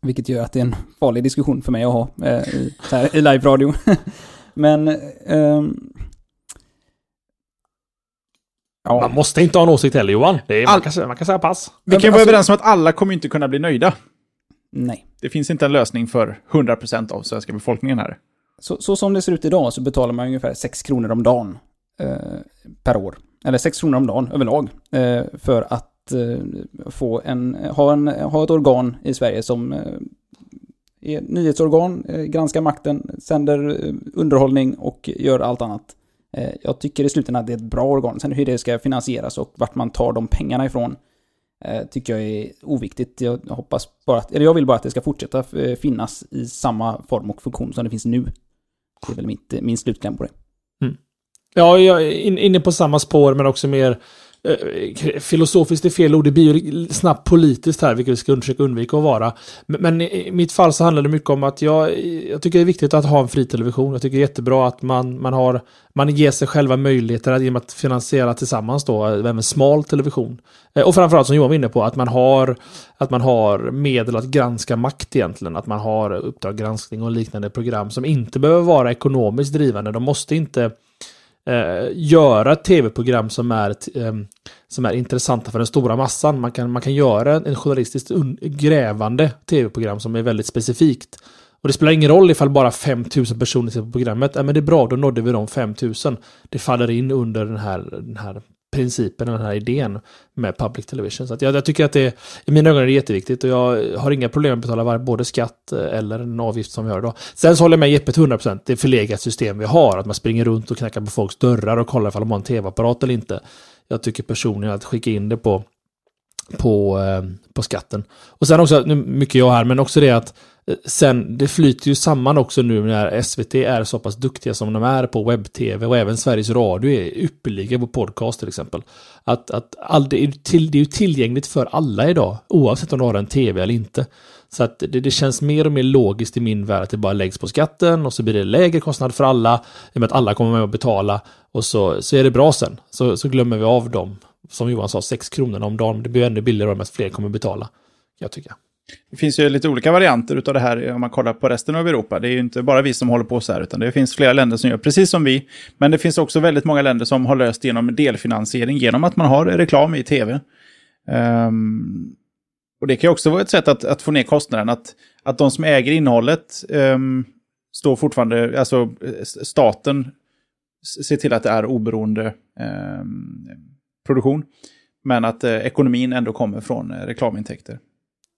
Vilket gör att det är en farlig diskussion för mig att ha eh, i, här, i live-radio. [laughs] Men... Eh, ja. Man måste inte ha en åsikt heller Johan. Det är, All... man, kan, man kan säga pass. Vi kan vara alltså... överens om att alla kommer inte kunna bli nöjda. Nej. Det finns inte en lösning för 100% av svenska befolkningen här. Så, så, som det ser ut idag så betalar man ungefär 6 kronor om dagen eh, per år eller 6 kronor om dagen överlag, eh, för att eh, få en, ha, en, ha ett organ i Sverige som eh, är nyhetsorgan, granskar makten, sänder underhållning och gör allt annat. Eh, jag tycker i slutändan att det är ett bra organ. Sen hur det ska finansieras och vart man tar de pengarna ifrån eh, tycker jag är oviktigt. Jag hoppas bara att, eller jag vill bara att det ska fortsätta eh, finnas i samma form och funktion som det finns nu. Det är väl mitt, min slutkläm på det. Mm. Ja, jag är inne på samma spår men också mer eh, filosofiskt är fel ord, det blir ju snabbt politiskt här, vilket vi ska försöka undvika att vara. Men, men, i mitt fall så handlar det mycket om att jag, jag tycker det är viktigt att ha en fri television. Jag tycker det är jättebra att man, man, har, man ger sig själva möjligheter att, genom att finansiera tillsammans då, eh, även smal television. Eh, och framförallt som Johan var inne på, att man har, att man har medel att granska makt egentligen. Att man har Uppdrag granskning och liknande program som inte behöver vara ekonomiskt drivande. De måste inte eh, göra tv-program som är, eh, som är intressanta för den stora massan. Man kan, man kan göra en journalistiskt grävande tv-program som är väldigt specifikt. Och det spelar ingen roll ifall bara 5000 personer ser på programmet. Ja, men det är bra, då nådde vi de 5000. Det faller in under den här, den här principen, den här idén med public television. Så att jag, jag, tycker att det, i mina ögon är det jätteviktigt och jag har inga problem med att betala både skatt eh, eller en avgift som vi har idag. Sen så håller jag med Jeppe till 100%, det är förlegat system vi har, att man springer runt och knackar på folks dörrar och kollar ifall de har en tv-apparat eller inte. Jag tycker personligen att skicka in det på, på, eh, på skatten. Och sen också, nu mycket jag här, men också det att Sen, det flyter ju samman också nu när SVT är så pass duktiga som de är på webb-tv och även Sveriges Radio är ypperliga på podcast till exempel. Att, att all, det, är till, det är tillgängligt för alla idag, oavsett om du har en tv eller inte. Så att det, det, känns mer och mer logiskt i min värld att det bara läggs på skatten och så blir det lägre kostnad för alla, i och med att alla kommer med att betala och så, så är det bra sen. Så, så glömmer vi av dem, som Johan sa, 6 kronor om dagen. Det blir ännu billigare om fler kommer betala, jag tycker. Det finns ju lite olika varianter av det här om man kollar på resten av Europa. Det är ju inte bara vi som håller på så här, utan det finns flera länder som gör precis som vi. Men det finns också väldigt många länder som har löst genom delfinansiering, genom att man har reklam i tv. Um, ehm, och det kan ju också vara ett sätt att, att få ner kostnaden, att, att de som äger innehållet um, står fortfarande, alltså staten ser till att det är oberoende um, produktion. Men att eh, ekonomin ändå kommer från eh, reklamintäkter.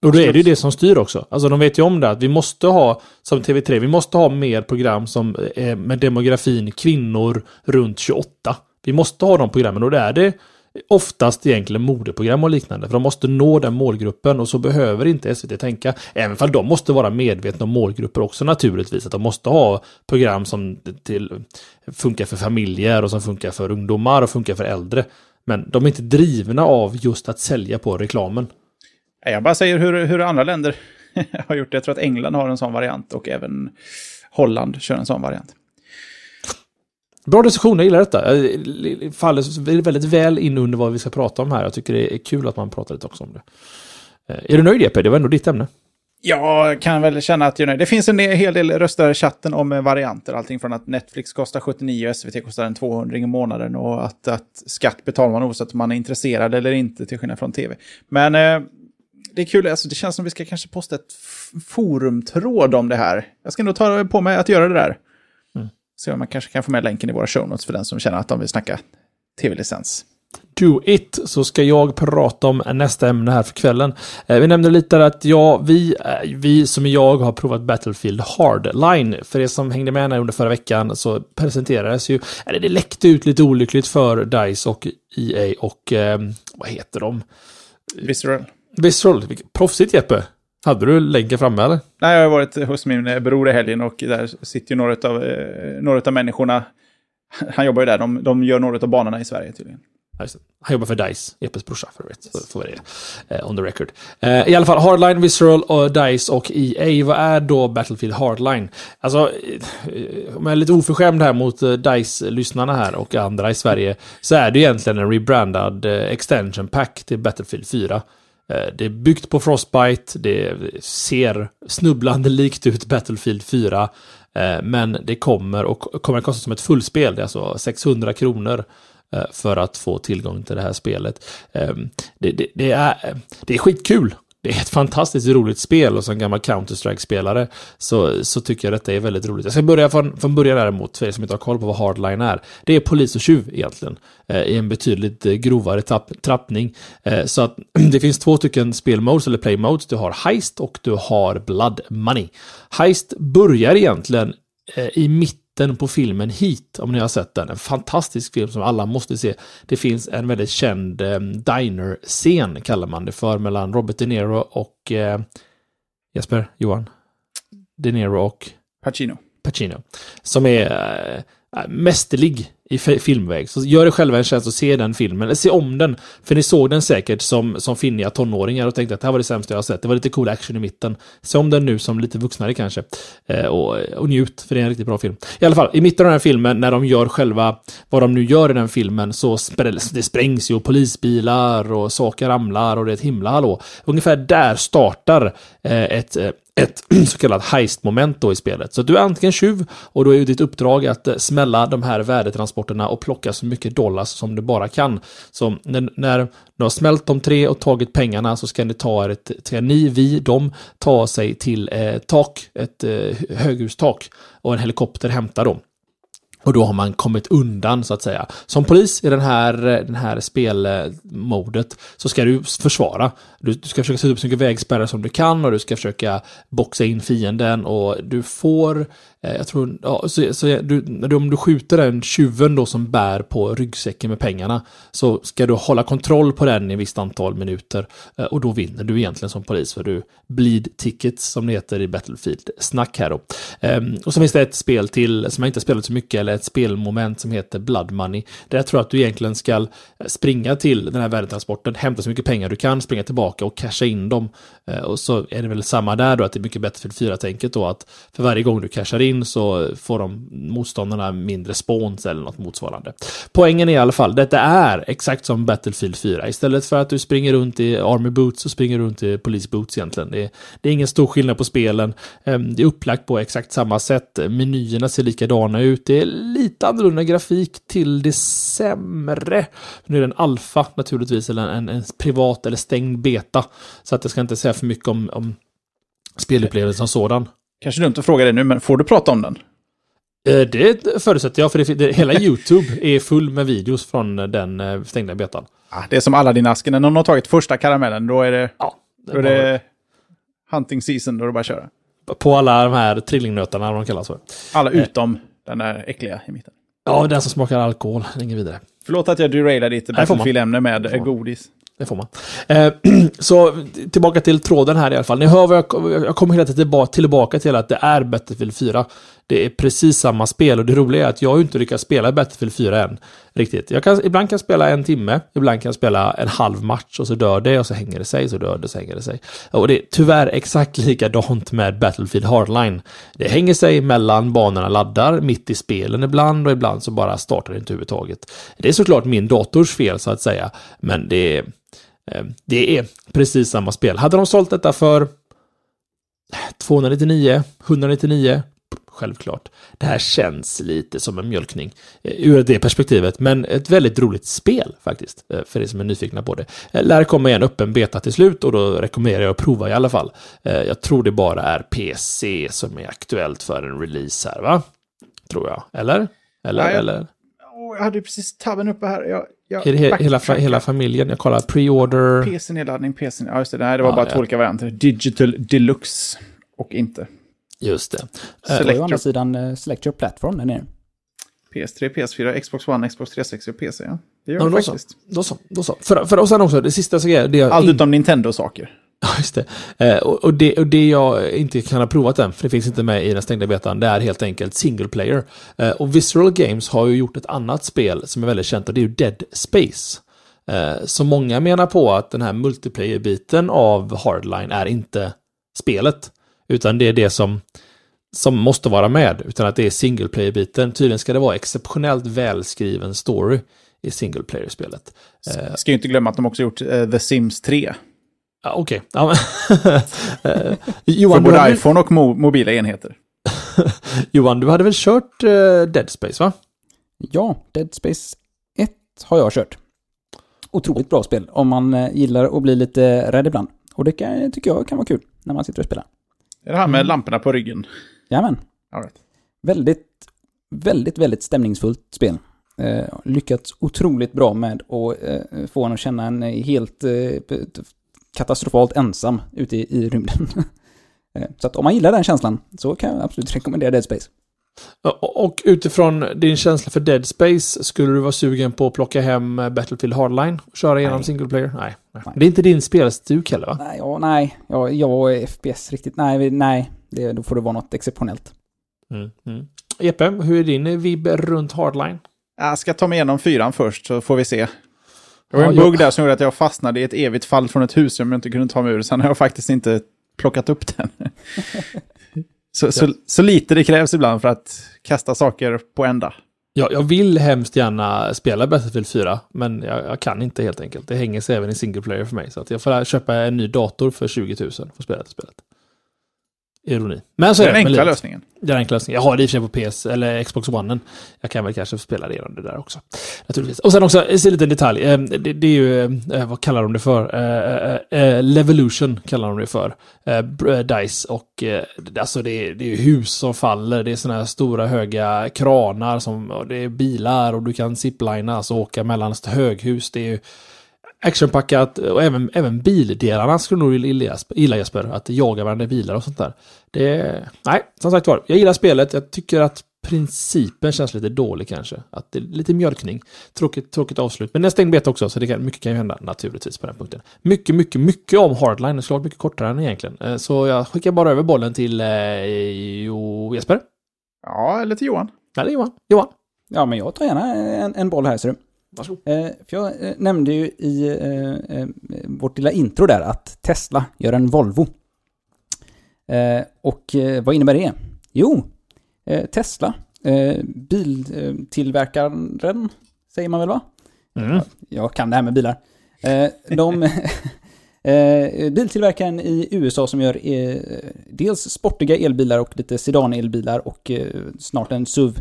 Och då är det ju det som styr också. Alltså de vet ju om det att vi måste ha, som TV3, vi måste ha mer program som är med demografin kvinnor runt 28. Vi måste ha de programmen och det är det oftast egentligen modeprogram och liknande. För de måste nå den målgruppen och så behöver inte SVT tänka. Även om de måste vara medvetna om målgrupper också naturligtvis. Att de måste ha program som till, funkar för familjer och som funkar för ungdomar och funkar för äldre. Men de är inte drivna av just att sälja på reklamen. Jag bara säger hur, hur andra länder [laughs] har gjort det. Jag tror att England har en sån variant och även Holland kör en sån variant. Bra diskussion, jag gillar detta. Det faller väldigt väl in under vad vi ska prata om här. Jag tycker det är kul att man pratar lite också om det. Eh, är du nöjd EP? Det var ändå ditt ämne. Jag kan väl känna att jag är nöjd. Det finns en hel del röster i chatten om varianter. Allting från att Netflix kostar 79 och SVT kostar en 200 i månaden. Och att, att skatt betalar man oavsett om man är intresserad eller inte, till skillnad från tv. Men eh, det är kul, alltså, det känns som vi ska kanske posta ett forumtråd om det här. Jag ska nog ta på mig att göra det där. Mm. Så man kanske kan få med länken i våra show notes för den som känner att de vill snacka tv-licens. Do it, så ska jag prata om nästa ämne här för kvällen. Eh, vi nämnde lite att ja, vi, eh, vi som jag har provat Battlefield Hardline. För er som hängde med under förra veckan så presenterades ju, eller det läckte ut lite olyckligt för DICE och EA och eh, vad heter de? Visceral. Visceral, proffsigt Jeppe. Hade du länken framme eller? Nej, jag har varit hos min eh, bror i helgen och där sitter ju några av, eh, några av människorna. Han jobbar ju där, de, de gör några av banorna i Sverige tydligen. Han jobbar för DICE, Jeppes brorsa för övrigt. Det uh, on the record. Uh, I alla fall, Hardline, Visceral, och DICE och EA. Vad är då Battlefield Hardline? Alltså, uh, om jag är lite oförskämd här mot DICE-lyssnarna här och andra i Sverige, så är det egentligen en rebrandad extension pack till Battlefield 4. Eh, det är byggt på Frostbite, det ser snubblande likt ut Battlefield 4. Eh, men det kommer och kommer att kosta som ett fullspel, det är alltså 600 kronor eh, för att få tillgång till det här spelet. Ehm, det, det, det, är, det är skitkul. Det är ett fantastiskt roligt spel och som gammal Counter-Strike-spelare så, så tycker jag detta är väldigt roligt. Jag ska börja från, från början däremot, för er som inte har koll på vad Hardline är. Det är polis och tjuv egentligen, eh, i en betydligt eh, grovare tapp, trappning. Eh, så att [clears throat] det finns två stycken spelmodes, eller playmodes. Du har Heist och du har Blood Money. Heist börjar egentligen eh, i mitten mitten på filmen Heat, om ni har sett den. En fantastisk film som alla måste se. Det finns en väldigt känd eh, diner-scen, kallar man det för, mellan Robert De Niro och eh, Jesper, Johan? De Niro och? Pacino. Pacino. Som är äh, mästerlig i filmväg. Så gör er själva en tjänst och se den filmen, eller se om den. För ni såg den säkert som, som finniga tonåringar och tänkte att det här var det sämsta jag har sett. Det var lite cool action i mitten. Se om den nu som lite vuxnare kanske. Eh, och, och njut, för det är en riktigt bra film. I alla fall, i mitten av den här filmen, när de gör själva vad de nu gör i den filmen, så sprängs, det sprängs ju polisbilar och saker ramlar och det är ett himla hallå. Ungefär där startar eh, ett eh, ett [clears throat] så kallat heist-moment då i spelet. Så du är antingen tjuv och då är ju ditt uppdrag att eh, smälla de här värdetransporterna och plocka så mycket dollars som du bara kan. Så när, när du har smält de tre och tagit pengarna så ska ni ta ett, ska ni, vi, de, ta sig till eh, tak, ett eh, höghustak och en helikopter hämtar dem. Och då har man kommit undan så att säga. Som polis i den här, den här spelmodet så ska du försvara. Du, du ska försöka sätta upp så mycket vägspärrar som du kan och du ska försöka boxa in fienden och du får Eh, jag tror, ja, så, så du, om du skjuter den tjuven då som bär på ryggsäcken med pengarna så ska du hålla kontroll på den i ett visst antal minuter eh, och då vinner du egentligen som polis för du bleed tickets som det heter i Battlefield snack här då. Ehm, och så finns det ett spel till som jag inte spelat så mycket eller ett spelmoment som heter Blood Money där jag tror att du egentligen ska eh, springa till den här värdetransporten, hämta så mycket pengar du kan, springa tillbaka och casha in dem. Och så är det väl samma där då att det är mycket Battlefield 4-tänket då att för varje gång du cashar in in så får de motståndarna mindre spons eller något motsvarande. Poängen är i alla fall, detta är exakt som Battlefield 4. Istället för att du springer runt i Army Boots så springer du runt i Police Boots egentligen. Det är, det är ingen stor skillnad på spelen. Ehm, det är upplagt på exakt samma sätt. Menyerna ser likadana ut. Det är lite annorlunda grafik till det sämre. Nu är det en alfa naturligtvis, eller en, en privat eller stängd beta. Så att jag ska inte säga för mycket om, om spelupplevelsen som sådan. Kanske dumt att fråga det nu, men får du prata om den? Eh, det förutsätter jag, för det, det, hela YouTube är full med videos från den eh, stängda betan. Ja, det är som alla dina asken. När någon har tagit första karamellen, då är det, ja, det då är det hunting season, då är det bara att köra. På alla de här trillingnötarna, de kallas för. Alla eh. utom eh. den där äckliga i mitten. Ja, den som smakar alkohol, ingen vidare. Förlåt att jag derailar ditt Battlefield-ämne med godis. Det får man. Eh, [clears throat] så tillbaka till tråden här i alla fall. Ni hör vad jag, jag kommer hela tiden tillbaka, till att det är Battlefield 4. Det är precis samma spel och det roliga är att jag har ju inte lyckats spela Battlefield 4 än. Riktigt. Jag kan, ibland kan jag spela en timme, ibland kan jag spela en halv match och så dör det och så hänger det sig, så dör det, så hänger det sig. Och det är tyvärr exakt likadant med Battlefield Hardline. Det hänger sig mellan banorna laddar, mitt i spelen ibland och ibland så bara startar det inte överhuvudtaget. Det är såklart min dators fel så att säga, men det är, eh, det är precis samma spel. Hade de sålt detta för 299, 199, självklart. Det här känns lite som en mjölkning eh, ur det perspektivet, men ett väldigt roligt spel faktiskt, eh, för er som är nyfikna på det. Eh, lär komma en öppen beta till slut och då rekommenderar jag att prova i alla fall. Jag tror det bara är PC som är aktuellt för en release här, va? Tror jag. Eller? Eller? Nej, eller? Jag hade precis tabben uppe här. Jag, jag är det he hela, hela familjen? Jag kollar pre-order. PC-nedladdning, PC... Ja, just det. Nej, det var Ja, bara ja. två olika varianter. Digital Deluxe och inte. Just det. Är ju å andra Select sidan uh, Select Your Platform där nere. PS3, PS4, Xbox One, Xbox 360 och PC. Ja. Det gör Ja, det då så. faktiskt. Då så. Då så. För, för, och sen också, det sista så är det jag Allt utom Nintendo-saker. [laughs] Ja, just det. Eh, och, och det. Och det jag inte kan ha provat än, för det finns inte med i den stängda betan, det är helt enkelt single player. Eh, och Visceral Games har ju gjort ett annat spel som är väldigt känt och det är ju Dead Space. Eh, så många menar på att den här multiplayer-biten av Hardline är inte spelet, utan det är det som, som måste vara med, utan att det är single player-biten. Tydligen ska det vara exceptionellt välskriven story i single player-spelet. Eh, Ska ju inte glömma att de också gjort eh, The Sims 3. ja, Okej. Men- [laughs] Eh, För Johan, du både hade- iPhone och mo mobila enheter. [laughs] Johan, du hade väl kört eh, Dead Space, va? Ja, Dead Space 1 har jag kört. Otroligt bra spel om man gillar att bli lite rädd ibland. Och det kan, tycker jag kan vara kul när man sitter och spelar. Är det här med lamporna på ryggen? Jajamän. All right. Väldigt, väldigt, väldigt stämningsfullt spel. Eh, lyckats otroligt bra med att eh, få en att känna en helt eh, katastrofalt ensam ute i, i rymden. [laughs] eh, så att om man gillar den känslan så kan jag absolut rekommendera Dead Space. Och utifrån din känsla för Dead Space, skulle du vara sugen på att plocka hem eh, Battlefield Hardline och köra igenom Nej. single player? Nej. nej. Nej. Det är inte din spelstuk heller, va? Nej, ja, nej, ja, jag är FPS riktigt, nej, nej, det, då får det vara något exceptionellt. Mm. Mm. Jeppe, hur är din eh, vibb runt Hardline? Jag ska ta mig igenom fyran först så får vi se. Det var Ja, en jag- bugg där som gjorde att jag fastnade i ett evigt fall från ett hus som jag inte kunde ta mig ur. Sen har jag faktiskt inte plockat upp den. [laughs] så, så, så lite det krävs ibland för att kasta saker på ända. Ja, jag vill hemskt gärna spela Battlefield 4, men jag, jag kan inte helt enkelt. Det hänger sig även i single player för mig, så att jag får köpa en ny dator för 20 000 för att spela det spelet. Ironi. Men så Det är det den med enkla lösningen. Det den enkla lösningen. Jag har det i och för sig på PS eller Xbox One. Jag kan väl kanske spela det där också. Naturligtvis. Och sen också, en liten detalj. Eh, Det, det är ju, eh, vad kallar de det för? Eh, Levolution kallar de det för. Dice och alltså det är, det är hus som faller. Det är sådana här stora höga kranar som, och det är bilar och du kan ziplina, alltså åka mellan höghus. Det är ju actionpackat och även, även bildelarna skulle nog gilla, gilla Jesper. Att jaga varandra i bilar och sånt där. Det, nej, som sagt var, jag gillar spelet. Jag tycker att principen känns lite dålig kanske. Att det är lite mjölkning. Tråkigt, tråkigt avslut. Men nästa bet också, så det kan, mycket kan ju hända naturligtvis på den punkten. Mycket, mycket, mycket om Hardline. Varit mycket kortare än egentligen. Eh, Så jag skickar bara över bollen till eh, jo, Jesper. Ja, eller till Johan. Eller Johan. Johan. Ja, men jag tar gärna en, en boll här, ser du. Varsågod. Eh, för jag eh, nämnde ju i eh, vårt lilla intro där att Tesla gör en Volvo. Och vad innebär det? Jo, Tesla, biltillverkaren, säger man väl va? Mm. Jag kan det här med bilar. De, [laughs] biltillverkaren i USA som gör dels sportiga elbilar och lite sedanelbilar och snart en SUV.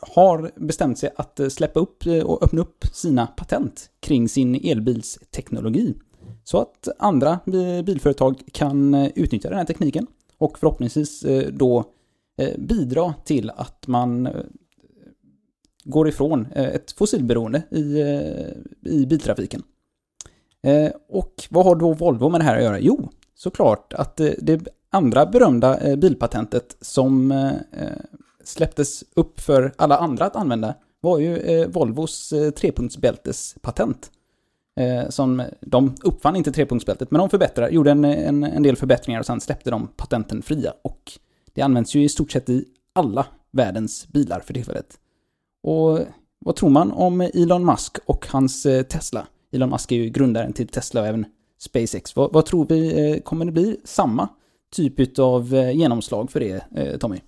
Har bestämt sig att eh, släppa upp eh, och öppna upp sina patent kring sin elbilsteknologi. Så att andra eh, bilföretag kan utnyttja den här tekniken och förhoppningsvis då bidra till att man går ifrån ett fossilberoende i, i biltrafiken. Och vad har då Volvo med det här att göra? Jo, såklart att det andra berömda bilpatentet som släpptes upp för alla andra att använda var ju eh, Volvos eh, trepunktsbältespatent. Eh, som, de uppfann inte trepunktsbältet, men de förbättrade, gjorde en, en, en del förbättringar och sen släppte de patenten fria. Och det används ju i stort sett i alla världens bilar för tillfället. Och vad tror man om Elon Musk och hans eh, Tesla? Elon Musk är ju grundaren till Tesla och även SpaceX. Vad, vad tror vi, eh, kommer det bli samma typ av eh, genomslag för det, eh, Tommy?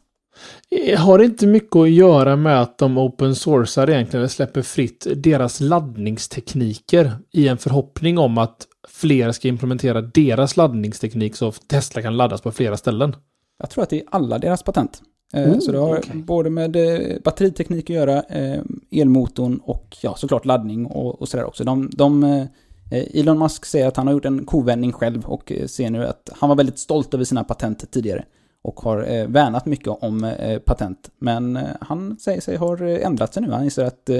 Har det inte mycket att göra med att de open sourcar egentligen släpper fritt deras laddningstekniker i en förhoppning om att fler ska implementera deras laddningsteknik så Tesla kan laddas på flera ställen? Jag tror att det är alla deras patent. Oh, så det har okay. både med eh, batteriteknik att göra, eh, elmotorn och ja, såklart laddning och, och sådär också. De, de, Elon Musk säger att han har gjort en kovändning själv och ser nu att han var väldigt stolt över sina patent tidigare och har eh, värnat mycket om eh, patent. Men eh, han säger sig ha ändrat sig nu. Han inser att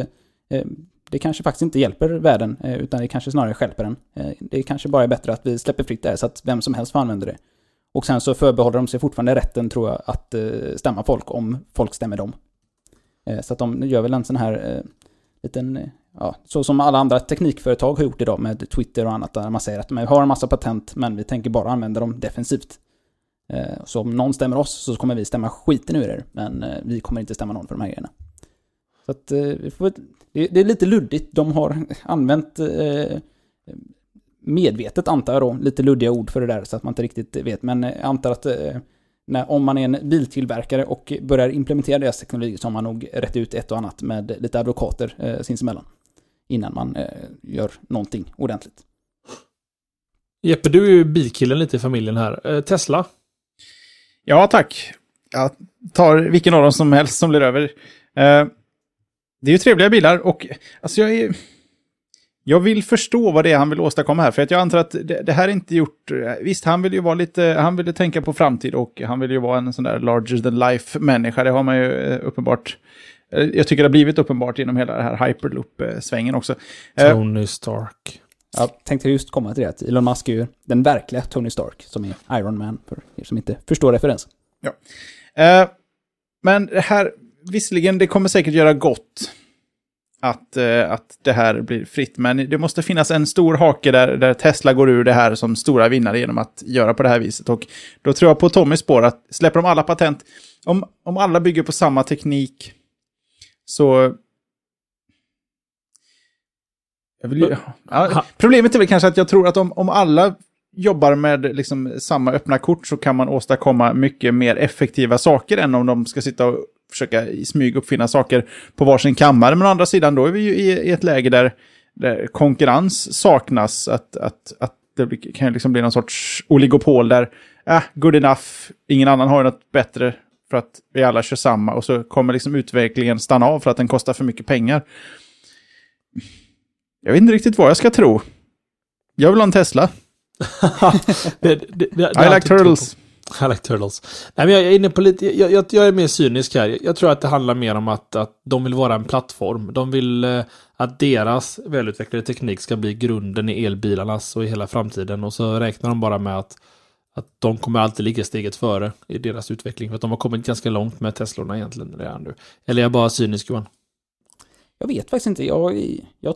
det kanske faktiskt inte hjälper världen, utan det kanske snarare skälper den. Det kanske bara är bättre att vi släpper fritt det här så att vem som helst får använda det. Och sen så förbehåller de sig fortfarande rätten, tror jag, att eh, stämma folk om folk stämmer dem. Eh, så att de gör väl en sån här eh, liten, eh, ja, så som alla andra teknikföretag har gjort idag med Twitter och annat, där man säger att man har en massa patent, men vi tänker bara använda dem defensivt. Eh, så om någon stämmer oss så kommer vi stämma skiten ur er, men eh, vi kommer inte stämma någon för de här grejerna. Så att, eh, det, är lite luddigt. De har [laughs] använt medvetet antar jag då, lite luddiga ord för det där så att man inte riktigt vet. Men jag antar att när, om man är en biltillverkare och börjar implementera deras teknologi så har man nog rätt ut ett och annat med lite advokater eh, sinsemellan. Innan man eh, gör någonting ordentligt. Jeppe, du är ju bilkillen lite i familjen här. Eh, Tesla? Ja, tack. Jag tar vilken av dem som helst som blir över. Eh, det är ju trevliga bilar och alltså jag är jag vill förstå vad det är han vill åstadkomma här, för att jag antar att det, det här är inte gjort... Eh, visst, han vill ju vara lite... Han vill tänka på framtid och han vill ju vara en sån där larger than life-människa. Det har man ju eh, uppenbart... Eh, jag tycker det har blivit uppenbart genom hela det här hyperloop-svängen också. Tony Stark. Jag tänkte just komma till det, att Elon Musk är ju den verkliga Tony Stark, som är Iron Man, för er som inte förstår referensen. Ja. Eh, men det här, visserligen, det kommer säkert göra gott att, eh, att det här blir fritt. Men det måste finnas en stor hake där, där Tesla går ur det här som stora vinnare genom att göra på det här viset. Och då tror jag på Tommys spår att släpper de alla patent, om, om alla bygger på samma teknik så... Vill, ja, problemet är väl kanske att jag tror att om, om alla jobbar med liksom samma öppna kort så kan man åstadkomma mycket mer effektiva saker än om de ska sitta och försöka i smyg uppfinna saker på varsin kammare. Men å andra sidan, då är vi ju i, i ett läge där, där konkurrens saknas. Att, att, att det kan liksom bli någon sorts oligopol där, äh, good enough, ingen annan har något bättre för att vi alla kör samma. Och så kommer liksom utvecklingen stanna av för att den kostar för mycket pengar. Jag vet inte riktigt vad jag ska tro. Jag vill ha en Tesla. [laughs] det, det, det, I like turtles. I like turtles. Nej, men jag är inne på lite, jag, jag, jag, är mer cynisk här. Jag tror att det handlar mer om att, att de vill vara en plattform. De vill eh, att deras välutvecklade teknik ska bli grunden i elbilarnas och i hela framtiden. Och så räknar de bara med att, att de kommer alltid ligga steget före i deras utveckling. För att de har kommit ganska långt med Teslorna egentligen redan nu. Eller är jag bara cynisk Johan? Jag vet faktiskt inte. Jag, jag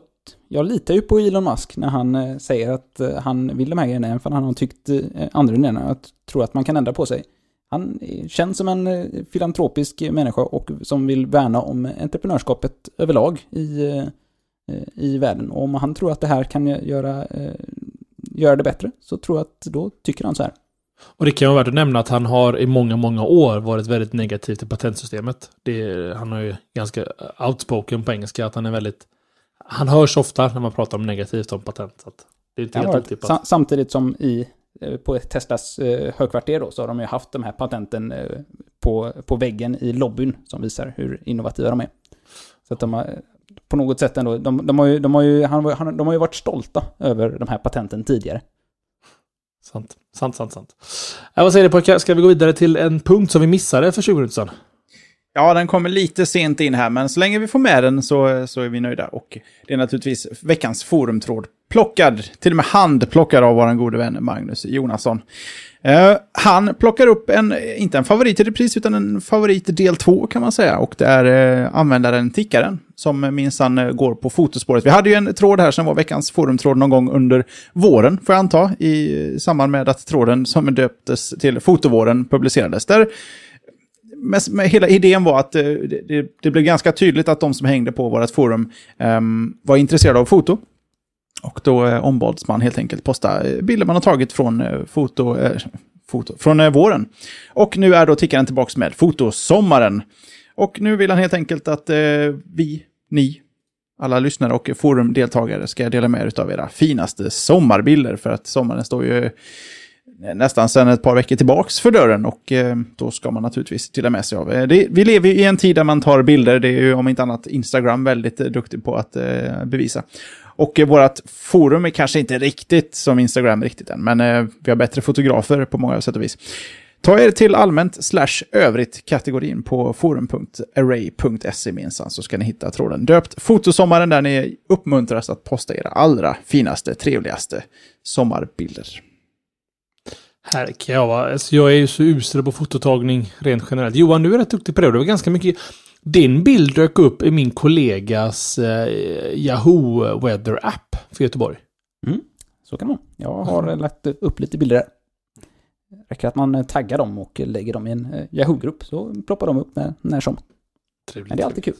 jag litar ju på Elon Musk när han eh, säger att eh, han vill de här grejerna, även för han har tyckt annorlunda. Jag tror att man kan ändra på sig. Han känns som en eh, filantropisk människa och som vill värna om entreprenörskapet överlag i, i världen. Och om han tror att det här kan göra, göra det bättre så tror jag att då tycker han så här. Och det kan vara värt att nämna att han har i många, många år varit väldigt negativ till patentsystemet. Det, han har ju ganska outspoken på engelska, att han är väldigt han hörs ofta när man pratar om negativt om patent. Så det är inte helt otippat. Samtidigt som i, eh, på Teslas eh, högkvarter då, så har de ju haft de här patenten eh, på, på väggen i lobbyn som visar hur innovativa de är. Så att de har på något sätt ändå, de, de har ju, de har ju, han, han, de har ju varit stolta över de här patenten tidigare. Sant, sant, sant, sant. Äh, vad säger ni pojkar, ska vi gå vidare till en punkt som vi missade för 20 minuter sedan? Ja, den kommer lite sent in här, men så länge vi får med den så, så är vi nöjda. Och det är naturligtvis veckans forumtråd. Plockad, till och med handplockad av vår gode vän Magnus Jonasson. Uh, han plockar upp en, inte en favorit i repris, utan en favorit del två kan man säga. Och det är uh, användaren Tickaren, som minsann uh, går på fotospåret. Vi hade ju en tråd här som var veckans forumtråd någon gång under våren, får jag anta, i samband med att tråden som döptes till Fotovåren publicerades. Där med, med hela idén var att eh, det, det, det blev ganska tydligt att de som hängde på vårt forum um, var intresserade av foto. Och då eh, ombads man helt enkelt posta eh, bilder man har tagit från eh, foto, eh, foto, från eh, våren. Och nu är då tickaren tillbaka med fotosommaren. Och nu vill han helt enkelt att eh, vi, ni, alla lyssnare och forumdeltagare ska dela med er av era finaste sommarbilder. För att sommaren står ju nästan sedan ett par veckor tillbaks för dörren och eh, då ska man naturligtvis dela med sig av. Eh, det, vi lever ju i en tid där man tar bilder, det är ju om inte annat Instagram väldigt eh, duktig på att eh, bevisa. Och eh, vårt forum är kanske inte riktigt som Instagram riktigt än, men eh, vi har bättre fotografer på många sätt och vis. Ta er till allmänt slash övrigt kategorin på forum.array.se minsann så ska ni hitta tråden döpt Fotosommaren där ni uppmuntras att posta era allra finaste, trevligaste sommarbilder. Här kan jag vara. Alltså jag är ju så usel på fototagning rent generellt. Johan, du är rätt duktig på det. Det var ganska mycket... Din bild dök upp i min kollegas eh, Yahoo Weather App för Göteborg. Mm, så kan man. Jag har lagt upp lite bilder där. Räcker att man taggar dem och lägger dem i en eh, Yahoo-grupp så ploppar de upp när, när som. Trevligt. Men det är alltid kul.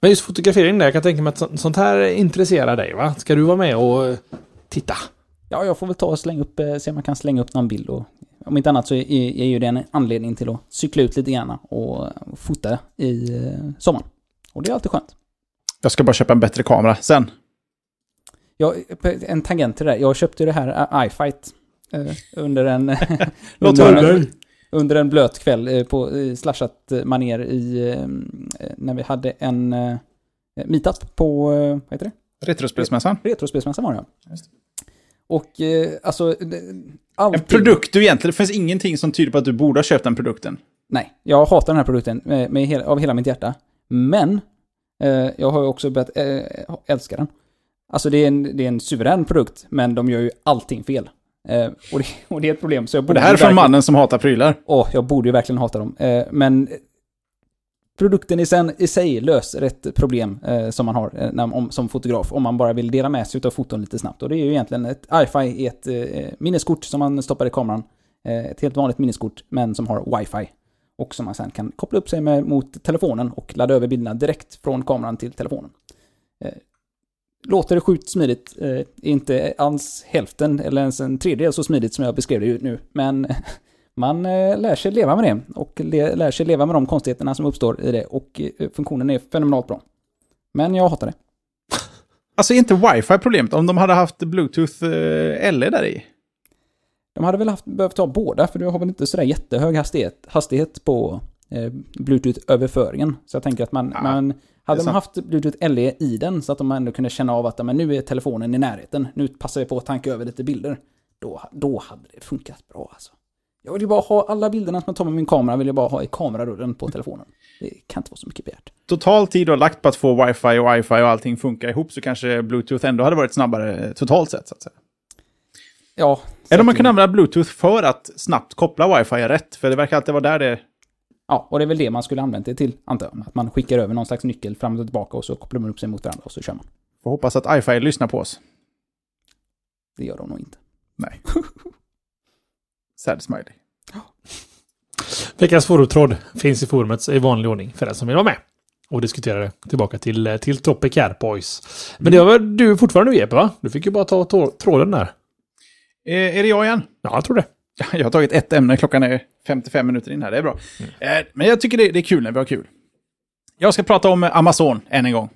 Men just fotografering där, jag kan tänka mig att så- sånt här intresserar dig va? Ska du vara med och eh, titta? Ja, jag får väl ta och slänga upp, eh, se om man kan slänga upp någon bild och om inte annat så är, är ju det en anledning till att cykla ut lite grann och fota i eh, sommaren. Och det är alltid skönt. Jag ska bara köpa en bättre kamera sen. Jag, en tangent till det där. Jag köpte det här eh, iFight eh, under en... [laughs] Under, en under en blöt kväll eh, på eh, slashat eh, maner i... eh, När vi hade en eh, meetup på... eh, Vad heter det? Retrospelsmässan. Retrospelsmässan var det ja. Och eh, alltså... det- En allting- produkt du egentligen, det finns ingenting som tyder på att du borde ha köpt den produkten. Nej, jag hatar den här produkten med, med hela, av hela mitt hjärta. Men eh, jag har ju också börjat eh, älska den. Alltså det är, en, det är en suverän produkt, men de gör ju allting fel. Eh, och, det, och det är ett problem. Så jag Och borde det här är från verkligen- mannen som hatar prylar. Åh, jag borde ju verkligen hata dem. Eh, men produkten i, sen, i sig löser ett problem eh, som man har eh, när, om, som fotograf. Om man bara vill dela med sig av foton lite snabbt. Och det är ju egentligen ett iFi, ett eh, minneskort som man stoppar i kameran. Eh, ett helt vanligt minneskort, men som har wifi. Och som man sen kan koppla upp sig med mot telefonen och ladda över bilderna direkt från kameran till telefonen. Eh, låter det sjukt smidigt. Eh, inte alls hälften eller ens en tredjedel så smidigt som jag beskrev det ju nu. Men [laughs] man eh, lär sig leva med det och lär sig leva med de konstigheterna som uppstår i det och eh, funktionen är fenomenalt bra. Men jag hatar det. [laughs] Alltså inte wifi problemet om de hade haft bluetooth eh, LE där i? De hade väl haft, behövt ha båda för du har väl inte sådär jättehög hastighet, hastighet på eh, Bluetooth-överföringen. Så jag tänker att man, Ja, man hade man haft Bluetooth LE i den så att de ändå kunde känna av att men nu är telefonen i närheten, nu passar vi på att tanka över lite bilder. Då, då hade det funkat bra alltså. Jag vill ju bara ha alla bilderna som jag tar med min kamera vill jag bara ha i kamerarullen på telefonen. Det kan inte vara så mycket begärt. Total tid du har lagt på att få wifi och wifi och allting funkar ihop så kanske bluetooth ändå hade varit snabbare eh, totalt sett. Så att säga. Ja. Eller om man kan använda bluetooth för att snabbt koppla wifi rätt. För det verkar alltid vara där det... Ja, och det är väl det man skulle använt det till, antar jag. Att man skickar över någon slags nyckel fram och tillbaka och så kopplar man upp sig mot varandra och så kör man. Får hoppas att iFi lyssnar på oss. Det gör de nog inte. Nej. [laughs] Sad smiley. [gasps] Veckans forumtråd finns i forumet i vanlig ordning för den som vill vara med. Och diskutera det tillbaka till, eh, till Topic här boys. Men det var du fortfarande Jeppe va? Du fick ju bara ta tråden där. Eh, är det jag igen? Ja, jag tror det. Jag har tagit ett ämne, klockan är 55 minuter in här, det är bra. Eh, men jag tycker det, det är kul när vi har kul. Jag ska prata om Amazon än en gång.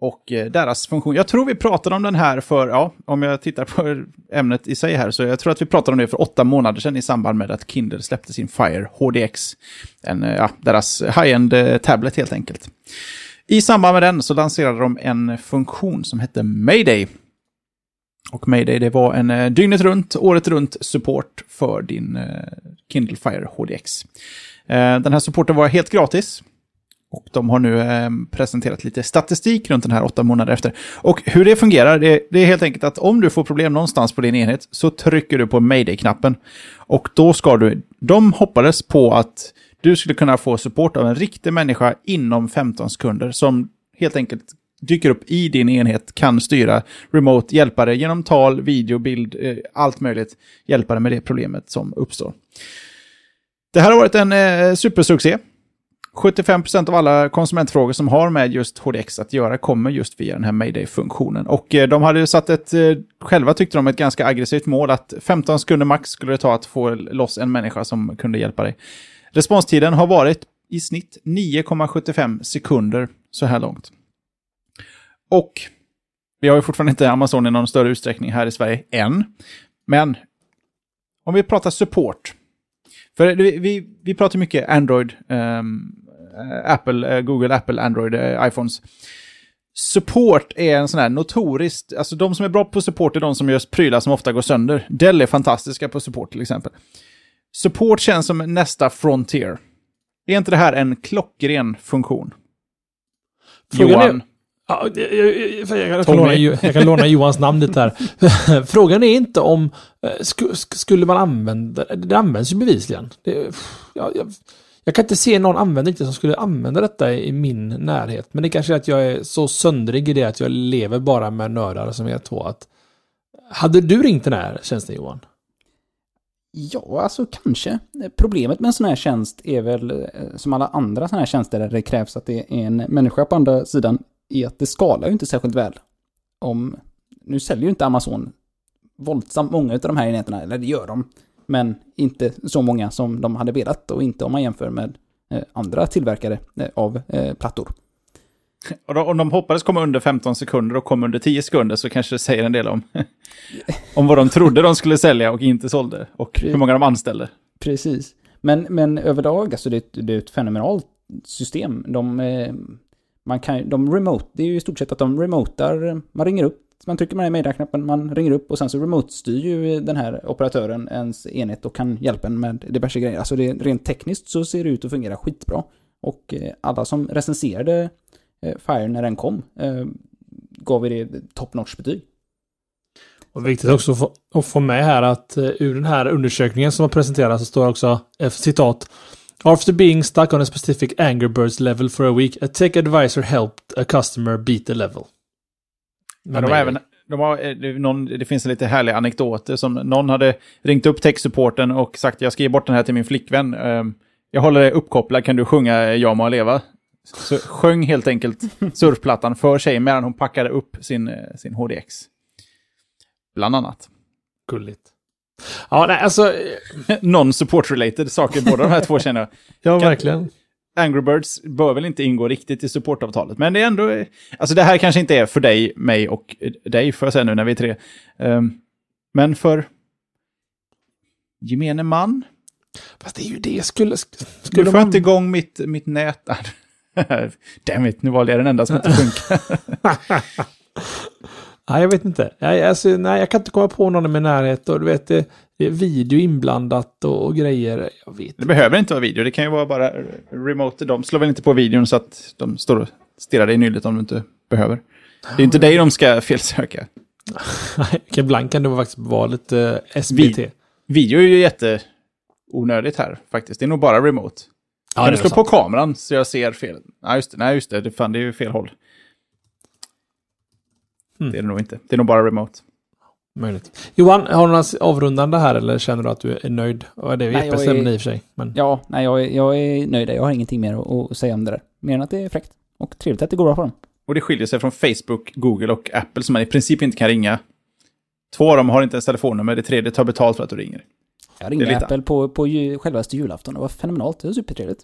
Och eh, deras funktion. Jag tror vi pratade om den här för, ja, om jag tittar på ämnet i sig här, så jag tror att vi pratade om det för åtta månader sedan i samband med att Kindle släppte sin Fire HDX. En, eh, ja, deras high-end eh, tablet helt enkelt. I samband med den så lanserade de en funktion som hette Mayday. Och Mayday det var en dygnet runt, året runt support för din Kindle Fire HDX. Den här supporten var helt gratis. Och de har nu eh, presenterat lite statistik runt den här åtta månader efter. Och hur det fungerar, det, det är helt enkelt att om du får problem någonstans på din enhet så trycker du på Mayday-knappen. Och då ska du, de hoppades på att du skulle kunna få support av en riktig människa inom 15 sekunder som helt enkelt dyker upp i din enhet, kan styra remote, hjälpa dig genom tal, video, bild, eh, allt möjligt, hjälpa dig med det problemet som uppstår. Det här har varit en eh, supersuccé. 75% av alla konsumentfrågor som har med just HDX att göra kommer just via den här Mayday-funktionen. Och eh, de hade ju satt ett, eh, själva tyckte de, ett ganska aggressivt mål att 15 sekunder max skulle det ta att få loss en människa som kunde hjälpa dig. Responstiden har varit i snitt 9,75 sekunder så här långt. Och vi har ju fortfarande inte Amazon i någon större utsträckning här i Sverige än. Men om vi pratar support. För vi, vi, pratar mycket Android, um, Apple, uh, Google, Apple, Android, uh, iPhones. Support är en sån här notoriskt, alltså de som är bra på support är de som gör prylar som ofta går sönder. Dell är fantastiska på support till exempel. Support känns som nästa frontier. Är inte det här en klockren funktion? Frågan Johan? Ja, jag, jag, jag, kan låna, jag, kan låna, Johans namn lite här. [laughs] Frågan är inte om... Sk, skulle man använda... Det används ju bevisligen. Det, jag, kan inte se någon användare som skulle använda detta i min närhet. Men det kanske är att jag är så söndrig i det att jag lever bara med nördar som är två. Att, hade du ringt den här tjänsten Johan? Ja, alltså kanske. Problemet med en sån här tjänst är väl, eh, som alla andra såna här tjänster där det krävs att det är en människa på andra sidan, är att det skalar ju inte särskilt väl. Om, nu säljer ju inte Amazon våldsamt många av de här enheterna, eller det gör de, men inte så många som de hade velat och inte om man jämför med eh, andra tillverkare eh, av plattor. [laughs] Och om de hoppades komma under 15 sekunder och kom under 10 sekunder så kanske det säger en del om, [laughs] om vad de trodde de skulle sälja och inte sålde. Och hur många de anställde. Precis. Men, men överlag, alltså det, det är ett fenomenalt system. De, eh, man kan, de remote, det är ju i stort sett att de remotar, man ringer upp, man trycker med medieraknappen, man ringer upp och sen så remote-styr ju den här operatören ens enhet och kan hjälpa en med diverse grejer. Alltså det, rent tekniskt så ser det ut att fungera skitbra. Och eh, alla som recenserade eh, Fire när den kom eh, gav vi det top notch betyg. Och viktigt också att få, att få med här att eh, ur den här undersökningen som har presenterats så står också ett citat After being stuck on a specific Angry Birds level for a week, a tech advisor helped a customer beat the level. Men de har även, de har, någon, det finns en lite härlig anekdoter som någon hade ringt upp tech-supporten och sagt jag ska ge bort den här till min flickvän. Um, jag håller dig uppkopplad, kan du sjunga Jag må leva? Så sjöng helt enkelt surfplattan för sig medan hon packade upp sin, eh, sin HDX. Bland annat. Gulligt. Ja, nej, alltså... [laughs] Non-support-related saker, båda de här två känner jag. [laughs] Ja, verkligen. Angry Birds bör väl inte ingå riktigt i supportavtalet, men det är ändå... Alltså det här kanske inte är för dig, mig och dig, får jag säga nu när vi är tre. Um, men för gemene man. Fast det är ju det, skulle... skulle du får man... inte igång mitt, mitt nät där. [laughs] Damn it, nu valde jag den enda som inte funkar. Nej, jag vet inte. Jag, alltså, nej, jag kan inte komma på någon i min närhet. Och du vet, det, det är video inblandat och, och, grejer. Jag vet. Det behöver inte vara video, det kan ju vara bara remote. De slår väl inte på videon så att de står och stirrar dig i nyllet om du inte behöver. Det är inte dig de ska felsöka. [laughs] Ibland kan det faktiskt vara lite SBT. Vi, video är ju jätteonödigt här faktiskt. Det är nog bara remote. Ja, kan du slå på kameran så jag ser fel? Nej, just det. Nej, just det. det, fan, det är ju fel håll. Mm. Det är det nog inte. Det är nog bara remote. Möjligt. Johan, har du något avrundande här eller känner du att du är nöjd? Och det är nej, Jeppes ämne i och för sig. Men... Ja, nej, jag är, jag är nöjd. Jag har ingenting mer att, att säga om det där. Mer än att det är fräckt. Och trevligt att det går bra för dem. Och det skiljer sig från Facebook, Google och Apple som man i princip inte kan ringa. Två av dem har inte ens telefonnummer, det tredje tar betalt för att du ringer. Jag ringde Apple på, på självaste julafton. Det var fenomenalt. Det var supertrevligt.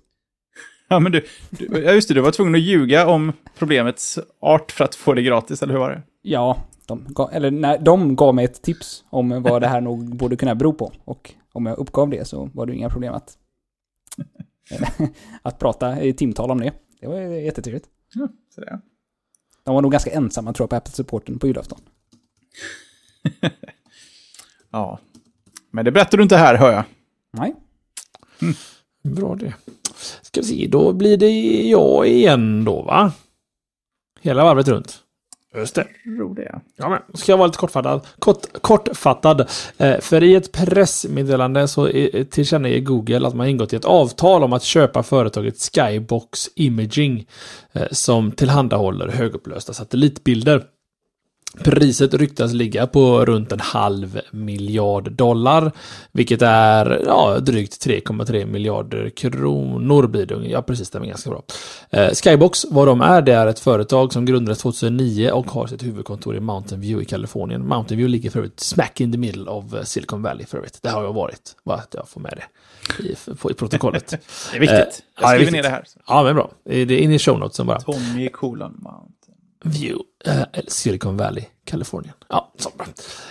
[laughs] Ja, men du, du, ja just det, du var tvungen att ljuga om problemets art för att få det gratis, eller hur var det? Ja, de gav, eller nej, de gav mig ett tips om vad det här nog borde kunna bero på. Och om jag uppgav det så var det inga problem att, [laughs] att prata i timtal om det. Det var jättetrevligt. Ja, så det. De var nog ganska ensamma tror jag på Apple-supporten på julafton. [laughs] ja, men det berättar du inte här, hör jag. Nej. Mm. Bra det. Ska vi se, då blir det jag igen då, va? Hela varvet runt. Just det. Det. Ja, men ska jag vara lite kortfattad. Kort, kortfattad. Eh, för i ett pressmeddelande så tillkännager Google att man ingått i ett avtal om att köpa företaget Skybox Imaging eh, som tillhandahåller högupplösta satellitbilder. Priset ryktas ligga på runt en halv miljard dollar, vilket är ja, drygt 3,3 miljarder kronor blir det. Ja, precis, det är ganska bra. Eh, Skybox, vad de är, det är ett företag som grundades 2009 och har sitt huvudkontor i Mountain View i Kalifornien. Mountain View ligger för övrigt smack in the middle of eh, Silicon Valley för övrigt. Det har jag varit, bara att jag får med det i, i protokollet. [laughs] det är viktigt. Eh, jag skriver ner det här. Ja, men bra. Det är in i show notesen bara. Tommy Colon Mountain. View, eh, Silicon Valley, Kalifornien. Ja, så bra.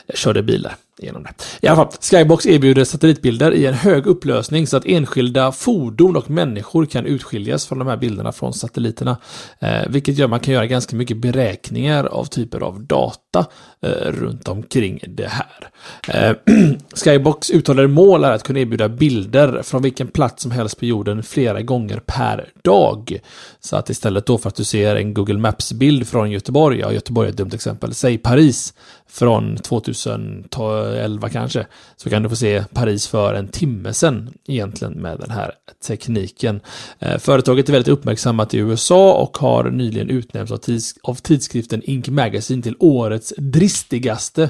Jag körde bilar genom det. I alla fall, Skybox erbjuder satellitbilder i en hög upplösning så att enskilda fordon och människor kan utskiljas från de här bilderna från satelliterna. Eh, vilket gör att man kan göra ganska mycket beräkningar av typer av data eh, runt omkring det här. Eh, [clears throat] Skybox uttalade mål är att kunna erbjuda bilder från vilken plats som helst på jorden flera gånger per dag. Så att istället då för att du ser en Google Maps-bild från Göteborg, ja Göteborg är ett dumt exempel, säg Paris från 2011 kanske, så kan du få se Paris för en timme sedan egentligen med den här tekniken. Eh, företaget är väldigt uppmärksammat i USA och har nyligen utnämnts av, tids av tidskriften Ink Magazine till årets dristigaste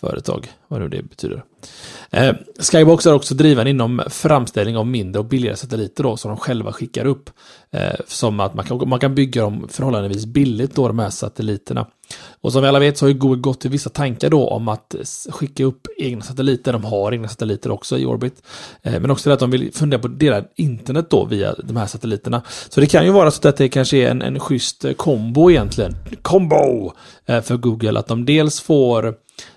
företag, vad nu det betyder. Eh, Skybox är också driven inom framställning av mindre och billigare satelliter då, som de själva skickar upp. Eh, som att man kan, man kan bygga dem förhållandevis billigt då, de här satelliterna. Och som vi alla vet så har ju Google gått till vissa tankar då om att skicka upp egna satelliter. De har egna satelliter också i orbit. Eh, men också det att de vill fundera på deras internet då via de här satelliterna. Så det kan ju vara så att det kanske är en, en schysst eh, kombo egentligen. Kombo! Eh, för Google, att de dels får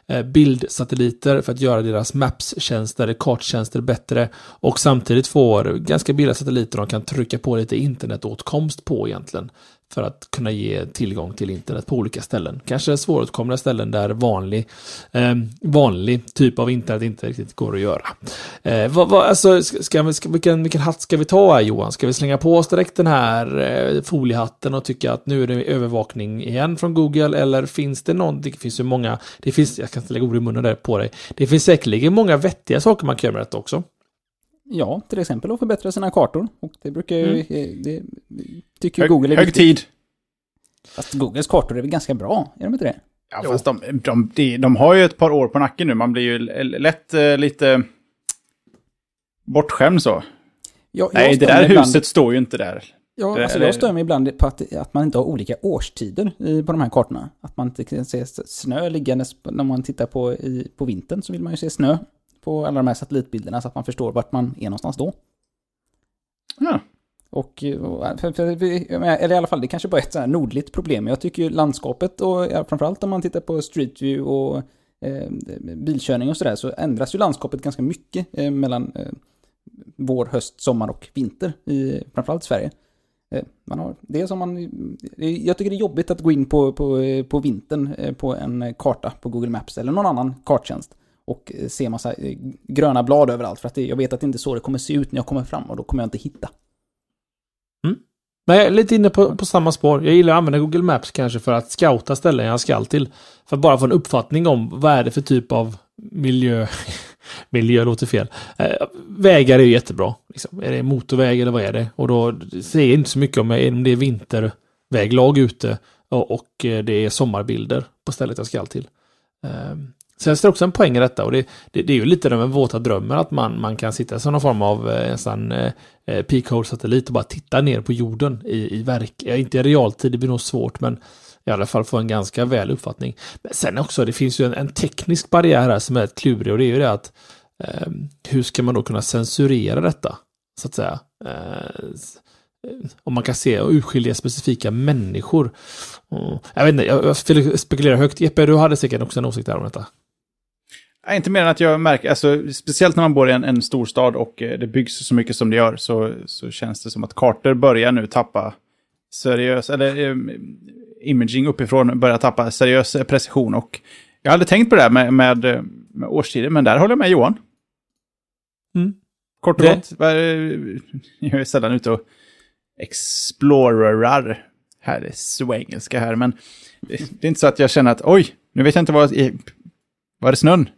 Eh, bildsatelliter för att göra deras maps-tjänster, karttjänster bättre och samtidigt får ganska billiga satelliter de kan trycka på lite internetåtkomst på egentligen för att kunna ge tillgång till internet på olika ställen. Kanske svåråtkomliga ställen där vanlig, eh, vanlig typ av internet inte riktigt går att göra. Eh, vad, vad, alltså, ska vi, ska, vilken, vilken hatt ska vi ta här Johan? Ska vi slänga på oss direkt den här eh, foliehatten och tycka att nu är det övervakning igen från Google? Eller finns det någon, det finns ju många, det finns, jag kan inte lägga ord i munnen där på dig, det finns säkerligen många vettiga saker man kan göra med detta också. Ja, till exempel att förbättra sina kartor. Och det brukar ju... Mm. Det, tycker hög, Google är Hög tid. Fast Googles kartor är väl ganska bra? Är de inte det? Ja, jo. fast de, de, de, de, har ju ett par år på nacken nu. Man blir ju lätt uh, lite bortskämd så. Ja, Nej, det där ibland... huset står ju inte där. Ja, det, alltså jag stör mig ibland på att, att man inte har olika årstider i, på de här kartorna. Att man inte kan se snö liggandes när man tittar på, i, på vintern så vill man ju se snö på alla de här satellitbilderna så att man förstår vart man är någonstans då. Ja. Och, för, eller i alla fall, det kanske bara är ett så här nordligt problem. Jag tycker ju landskapet och framförallt om man tittar på Street View och eh, bilkörning och sådär så ändras ju landskapet ganska mycket eh, mellan eh, vår, höst, sommar och vinter i framförallt Sverige. Eh, man har, det som man, jag tycker det är jobbigt att gå in på, på, på vintern eh, på en karta på Google Maps eller någon annan karttjänst och se massa eh, gröna blad överallt för att det, jag vet att det inte är så det kommer se ut när jag kommer fram och då kommer jag inte hitta. Mm. Men jag är lite inne på, på samma spår. Jag gillar att använda Google Maps kanske för att scouta ställen jag ska till. För att bara få en uppfattning om vad är det för typ av miljö. [laughs] miljö låter fel. Eh, vägar är ju jättebra. Liksom. Är det motorväg eller vad är det? Och då ser jag inte så mycket om, om det är vinterväglag ute och, och eh, det är sommarbilder på stället jag ska till. Ehm, Sen är det också en poäng i detta och det, det, det är ju lite den våta drömmen att man, man kan sitta som någon form av en nästan eh, eh peak-hole-satellit och bara titta ner på jorden i, i verk, ja, inte i realtid, det blir nog svårt men i alla fall få en ganska väl uppfattning. Men sen också, det finns ju en, en teknisk barriär här som är ett klurig och det är ju det att eh, hur ska man då kunna censurera detta? Så att säga. Eh, om man kan se och urskilja specifika människor. Mm. Jag vet inte, jag spekulerar högt. Jeppe, du hade säkert också en åsikt där om detta. Nej, inte mer än att jag märker, alltså, speciellt när man bor i en, en storstad och eh, det byggs så mycket som det gör, så, så känns det som att kartor börjar nu tappa seriös, eller eh, imaging uppifrån börjar tappa seriös precision. Och jag hade tänkt på det här med, med, med årstider, men där håller jag med Johan. Mm. Kort och gott, [laughs] jag är sällan ute och explorerar. Här är så engelska här, men det är inte så att jag känner att oj, nu vet jag inte vad... Var det snön?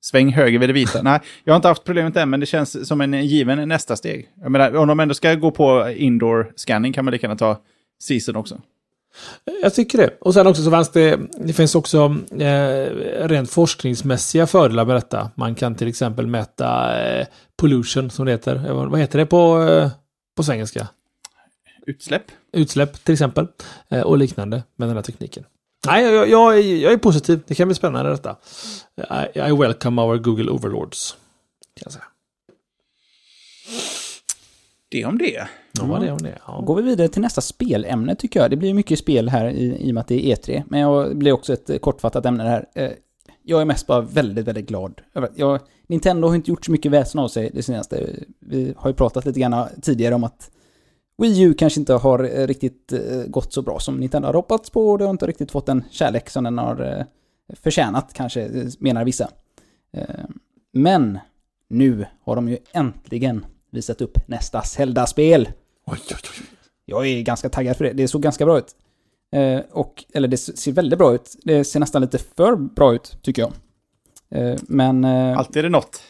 Sväng höger vid det vita. Nej, jag har inte haft problemet än, men det känns som en given nästa steg. Jag menar, om de ändå ska gå på indoor scanning kan man lika gärna ta season också. Jag tycker det. Och sen också så fanns det, det finns också eh, rent forskningsmässiga fördelar med detta. Man kan till exempel mäta eh, pollution som det heter. Eh, Vad heter det på, eh, på svengelska? Utsläpp. Utsläpp till exempel. Eh, och liknande med den här tekniken. Nej, jag, jag, är- jag är positiv. Det kan bli spännande detta. I, I welcome our Google overlords. Kan jag säga. Det om det. Ja, det om det. Ja. Går vi vidare till nästa spelämne tycker jag. Det blir mycket spel här i, i och med att det är E3. Men jag blir också ett kortfattat ämne här. Eh, Jag är mest bara väldigt, väldigt glad. Jag, Nintendo har inte gjort så mycket väsen av sig det senaste. Vi har ju pratat lite grann tidigare om att Wii U kanske inte har eh, riktigt eh, gått så bra som Nintendo har hoppats på. och Det har inte riktigt fått den kärlek som den har eh, förtjänat, kanske, menar vissa. Men nu har de ju äntligen visat upp nästa Zelda-spel. Jag är ganska taggad för det. Det såg ganska bra ut. Och, eller det ser väldigt bra ut. Det ser nästan lite för bra ut, tycker jag. Men... Eh, Alltid är det något.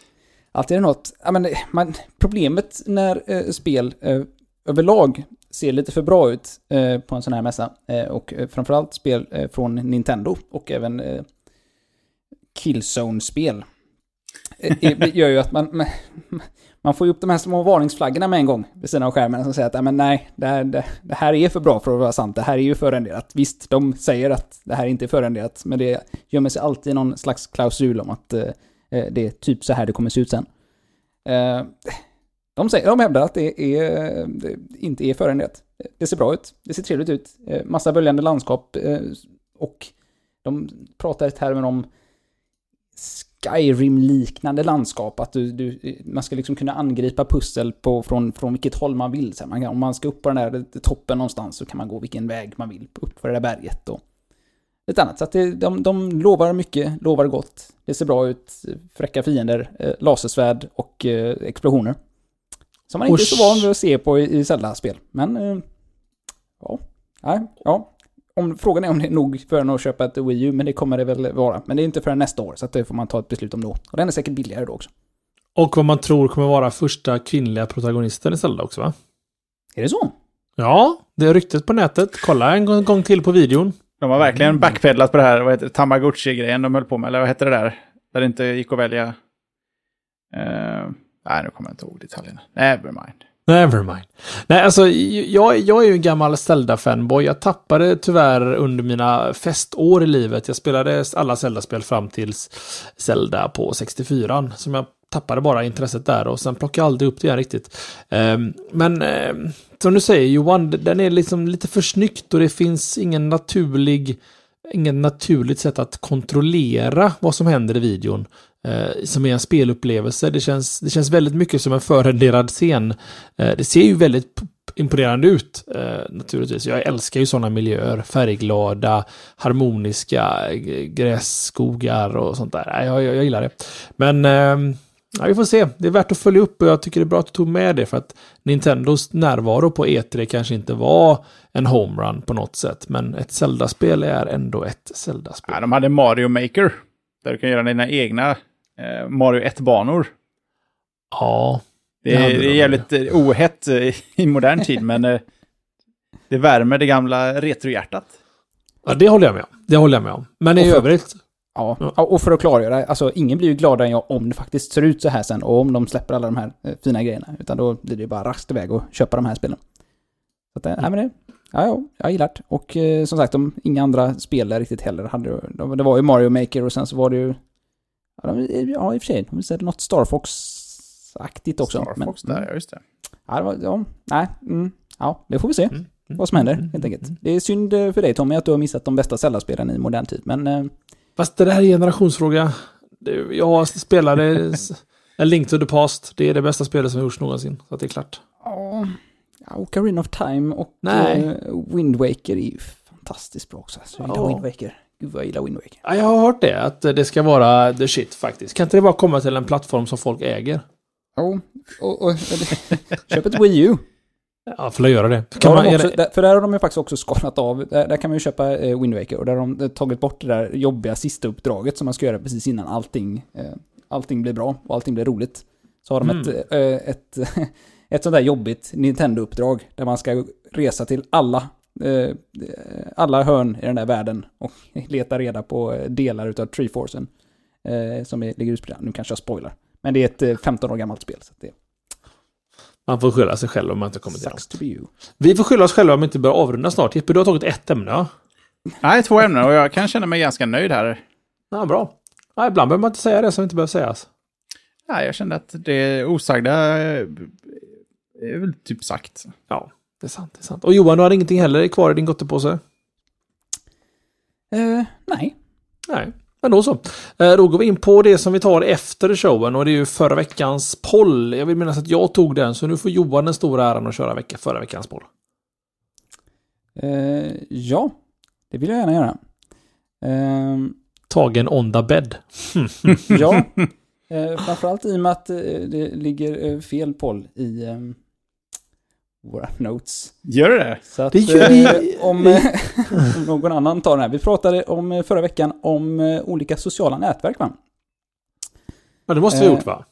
Alltid är det något. Ja, men, man, problemet när eh, spel eh, överlag ser lite för bra ut eh, på en sån här mässa, eh, och eh, framförallt spel eh, från Nintendo och även eh, Killzone-spel, eh, eh, Det gör ju att man, man, man får ju upp de här små varningsflaggorna med en gång vid sidan av skärmen som säger att men nej, det här, det, det här är för bra för att vara sant, det här är ju förrenderat. Visst, de säger att det här inte är förrenderat, men det gömmer sig alltid någon slags klausul om att eh, det är typ så här det kommer se ut sen. De, säger, de hävdar att det, är, det inte är förenligt. Det ser bra ut, det ser trevligt ut, eh, massa böljande landskap eh, och de pratar i termer om Skyrim-liknande landskap, att du, du, man ska liksom kunna angripa pussel på, från, från vilket håll man vill. Så man kan, om man ska upp på den där eh, toppen någonstans så kan man gå vilken väg man vill upp för det där berget och lite annat. Så att det, de, de lovar mycket, lovar gott. Det ser bra ut, fräcka fiender, eh, lasersvärd och eh, explosioner. Som man inte är så van vid att se på i, Zelda-spel. Men, eh, ja. Nej, ja. Om, frågan är om det är nog för en att köpa ett Wii U, men det kommer det väl vara. Men det är inte förrän nästa år, så att det får man ta ett beslut om då. Och den är säkert billigare då också. Och vad man tror kommer vara första kvinnliga protagonisten i Zelda också va? Är det så? Ja, det är ryktet på nätet. Kolla en gång, till på videon. De har verkligen backpedlat på det här, vad heter det, Tamagotchi-grejen de höll på med, eller vad hette det där? Där det inte gick att välja... Eh, nej, nu kommer jag inte ihåg detaljerna. Nevermind. Nevermind. Nej, alltså jag, jag är ju en gammal Zelda-fanboy. Jag tappade tyvärr under mina festår i livet. Jag spelade alla Zelda-spel fram tills Zelda på 64. Som jag tappade bara intresset där och sen plockade jag aldrig upp det igen riktigt. Ehm, men ehm, som du säger Johan, den är liksom lite för snyggt och det finns ingen naturlig Ingen naturligt sätt att kontrollera vad som händer i videon. Eh, som är en spelupplevelse. Det känns, det känns väldigt mycket som en förrenderad scen. Eh, det ser ju väldigt imponerande ut, eh, naturligtvis. Jag älskar ju sådana miljöer. Färgglada, harmoniska grässkogar och sånt där. Jag, jag, jag gillar det. Men ehm, ja, vi får se. Det är värt att följa upp och jag tycker det är bra att du tog med det för att Nintendos närvaro på E3 kanske inte var en homerun på något sätt. Men ett Zelda-spel är ändå ett Zelda-spel. Ja, de hade Mario Maker. Där du kan göra dina egna eh, Mario 1-banor. Ja, Det Det det är jävligt eh, ohett eh, i modern tid, men eh, det värmer det gamla retrohjärtat. Ja, det håller jag med om. Det håller jag med om. Men i övrigt... Ja. Ja. och för att klargöra, alltså ingen blir ju gladare än jag om det faktiskt ser ut så här sen och om de släpper alla de här eh, fina grejerna. Utan då blir det ju bara raskt iväg och köpa de här spelen. Så att, eh, nej men det, ja, ja, jag gillar det. Och eh, som sagt, de, inga andra spel riktigt heller hade de, Det var ju Mario Maker och sen så var det ju... Ja, de, ja i och för sig, de visade något Star Fox-aktigt också. Star Fox men, där, ja just det. Ja, det var, ja, nej, mm, ja, det får vi se Mm, mm, vad som händer mm, helt enkelt. mm. Det är synd eh, för dig Tommy att du har missat de bästa Zelda-spelen i modern tid, men... Eh, Fast det där är en generationsfråga. Jag spelade [laughs] A Link to the Past. Det är det bästa spelet som har gjorts någonsin. Så att det är klart. Ja, ja, Ocarina of Time och Nej. eh, Wind Waker är ju fantastiskt bra också. Så jag gillar Ja. Wind Waker. Gud vad jag gillar Wind Waker. Ja, jag har hört det. Att det ska vara the shit faktiskt. Kan inte det bara komma till en plattform som folk äger? Ja, och, och, [laughs] köp ett Wii U. Ja, får jag göra det. Kan man, de också, det, för där har de ju faktiskt också skalat av. Där, där kan man ju köpa eh, Wind Waker och där har de tagit bort det där jobbiga sista uppdraget som man ska göra precis innan allting, eh, allting blir bra och allting blir roligt. Så har de Mm. ett, eh, ett, [laughs] ett sånt där jobbigt Nintendo-uppdrag där man ska resa till alla eh, alla hörn i den där världen och [laughs] letar reda på eh, delar utav Treeforcen. Eh, som är, ligger utspridda. Nu kanske jag spoilar. Men det är ett eh, 15 år gammalt spel. Så det Man får skylla sig själv om man inte kommer till sucks långt. to be you. Vi får skylla oss själva om vi inte börjar avrunda snart. Jeppe, du har tagit ett ämne, ja? Nej, två ämnen och jag kan känna mig ganska nöjd här. Ja, bra. Ja, ibland behöver man inte säga det som inte behöver sägas. Nej, jag kände att det osagda eh, är väl typ sagt. Ja, det är sant. Det är sant. Och Johan, du har ingenting heller kvar i din gottepåse? Eh, nej. Nej, men då så. Eh, Då går vi in på det som vi tar efter showen och det är ju förra veckans poll. Jag vill minnas att jag tog den, så nu får Johan den stora äran att köra vecka, förra veckans poll. Eh, ja, det vill jag gärna göra. Ehm, Tagen on the bed. ja, eh, framförallt i och med att eh, det ligger eh, fel poll i eh, våra [laughs] notes. Gör det det? Så att, Det gör vi. eh, om, eh, om någon annan tar den här. Vi pratade om eh, förra veckan om eh, olika sociala nätverk va? Ja, det måste vi ha Eh, gjort va?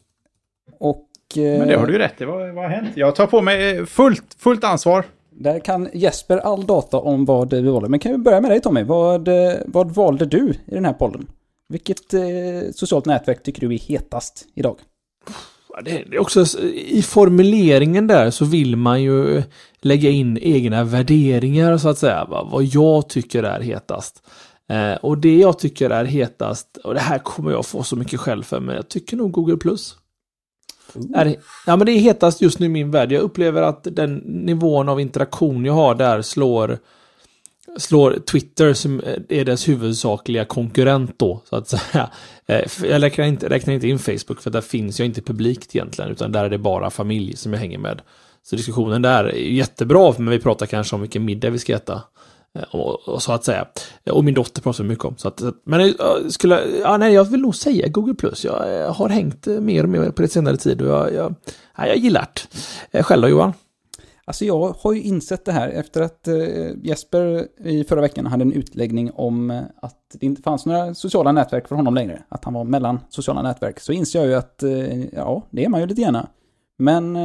Och eh, Men det har du ju rätt i. Vad, vad har hänt? Jag tar på mig eh, fullt, fullt ansvar. där kan Jesper all data om vad vi valde. Men kan vi börja med dig Tommy? Vad, eh, vad valde du i den här pollen? Vilket eh, socialt nätverk tycker du är hetast idag? Det är också i formuleringen där så vill man ju lägga in egna värderingar så att säga. Va? Vad jag tycker är hetast. Eh, och det jag tycker är hetast, och det här kommer jag få så mycket skäll för, men jag tycker nog Google Plus. Är, ja, men det är hetast just nu i min värld. Jag upplever att den nivån av interaktion jag har där slår slår Twitter som eh, är dess huvudsakliga konkurrent då, så att säga. [laughs] Eh, jag räknar inte, räknar inte in Facebook för där finns jag inte publikt egentligen, utan där är det bara familj som jag hänger med. Så diskussionen där är jättebra, men vi pratar kanske om vilken middag vi ska äta. Eh, och, och så att säga. Och min dotter pratar vi mycket om. Så att, men skulle, ja, nej, jag vill nog säga Google+. Plus. Jag har hängt mer och mer på det senare tid och jag, jag, ja, jag gillar det. Själv då Johan? Alltså jag har ju insett det här efter att eh, Jesper i förra veckan hade en utläggning om eh, att det inte fanns några sociala nätverk för honom längre. Att han var mellan sociala nätverk. Så inser jag ju att, eh, ja, det är man ju lite gärna. Men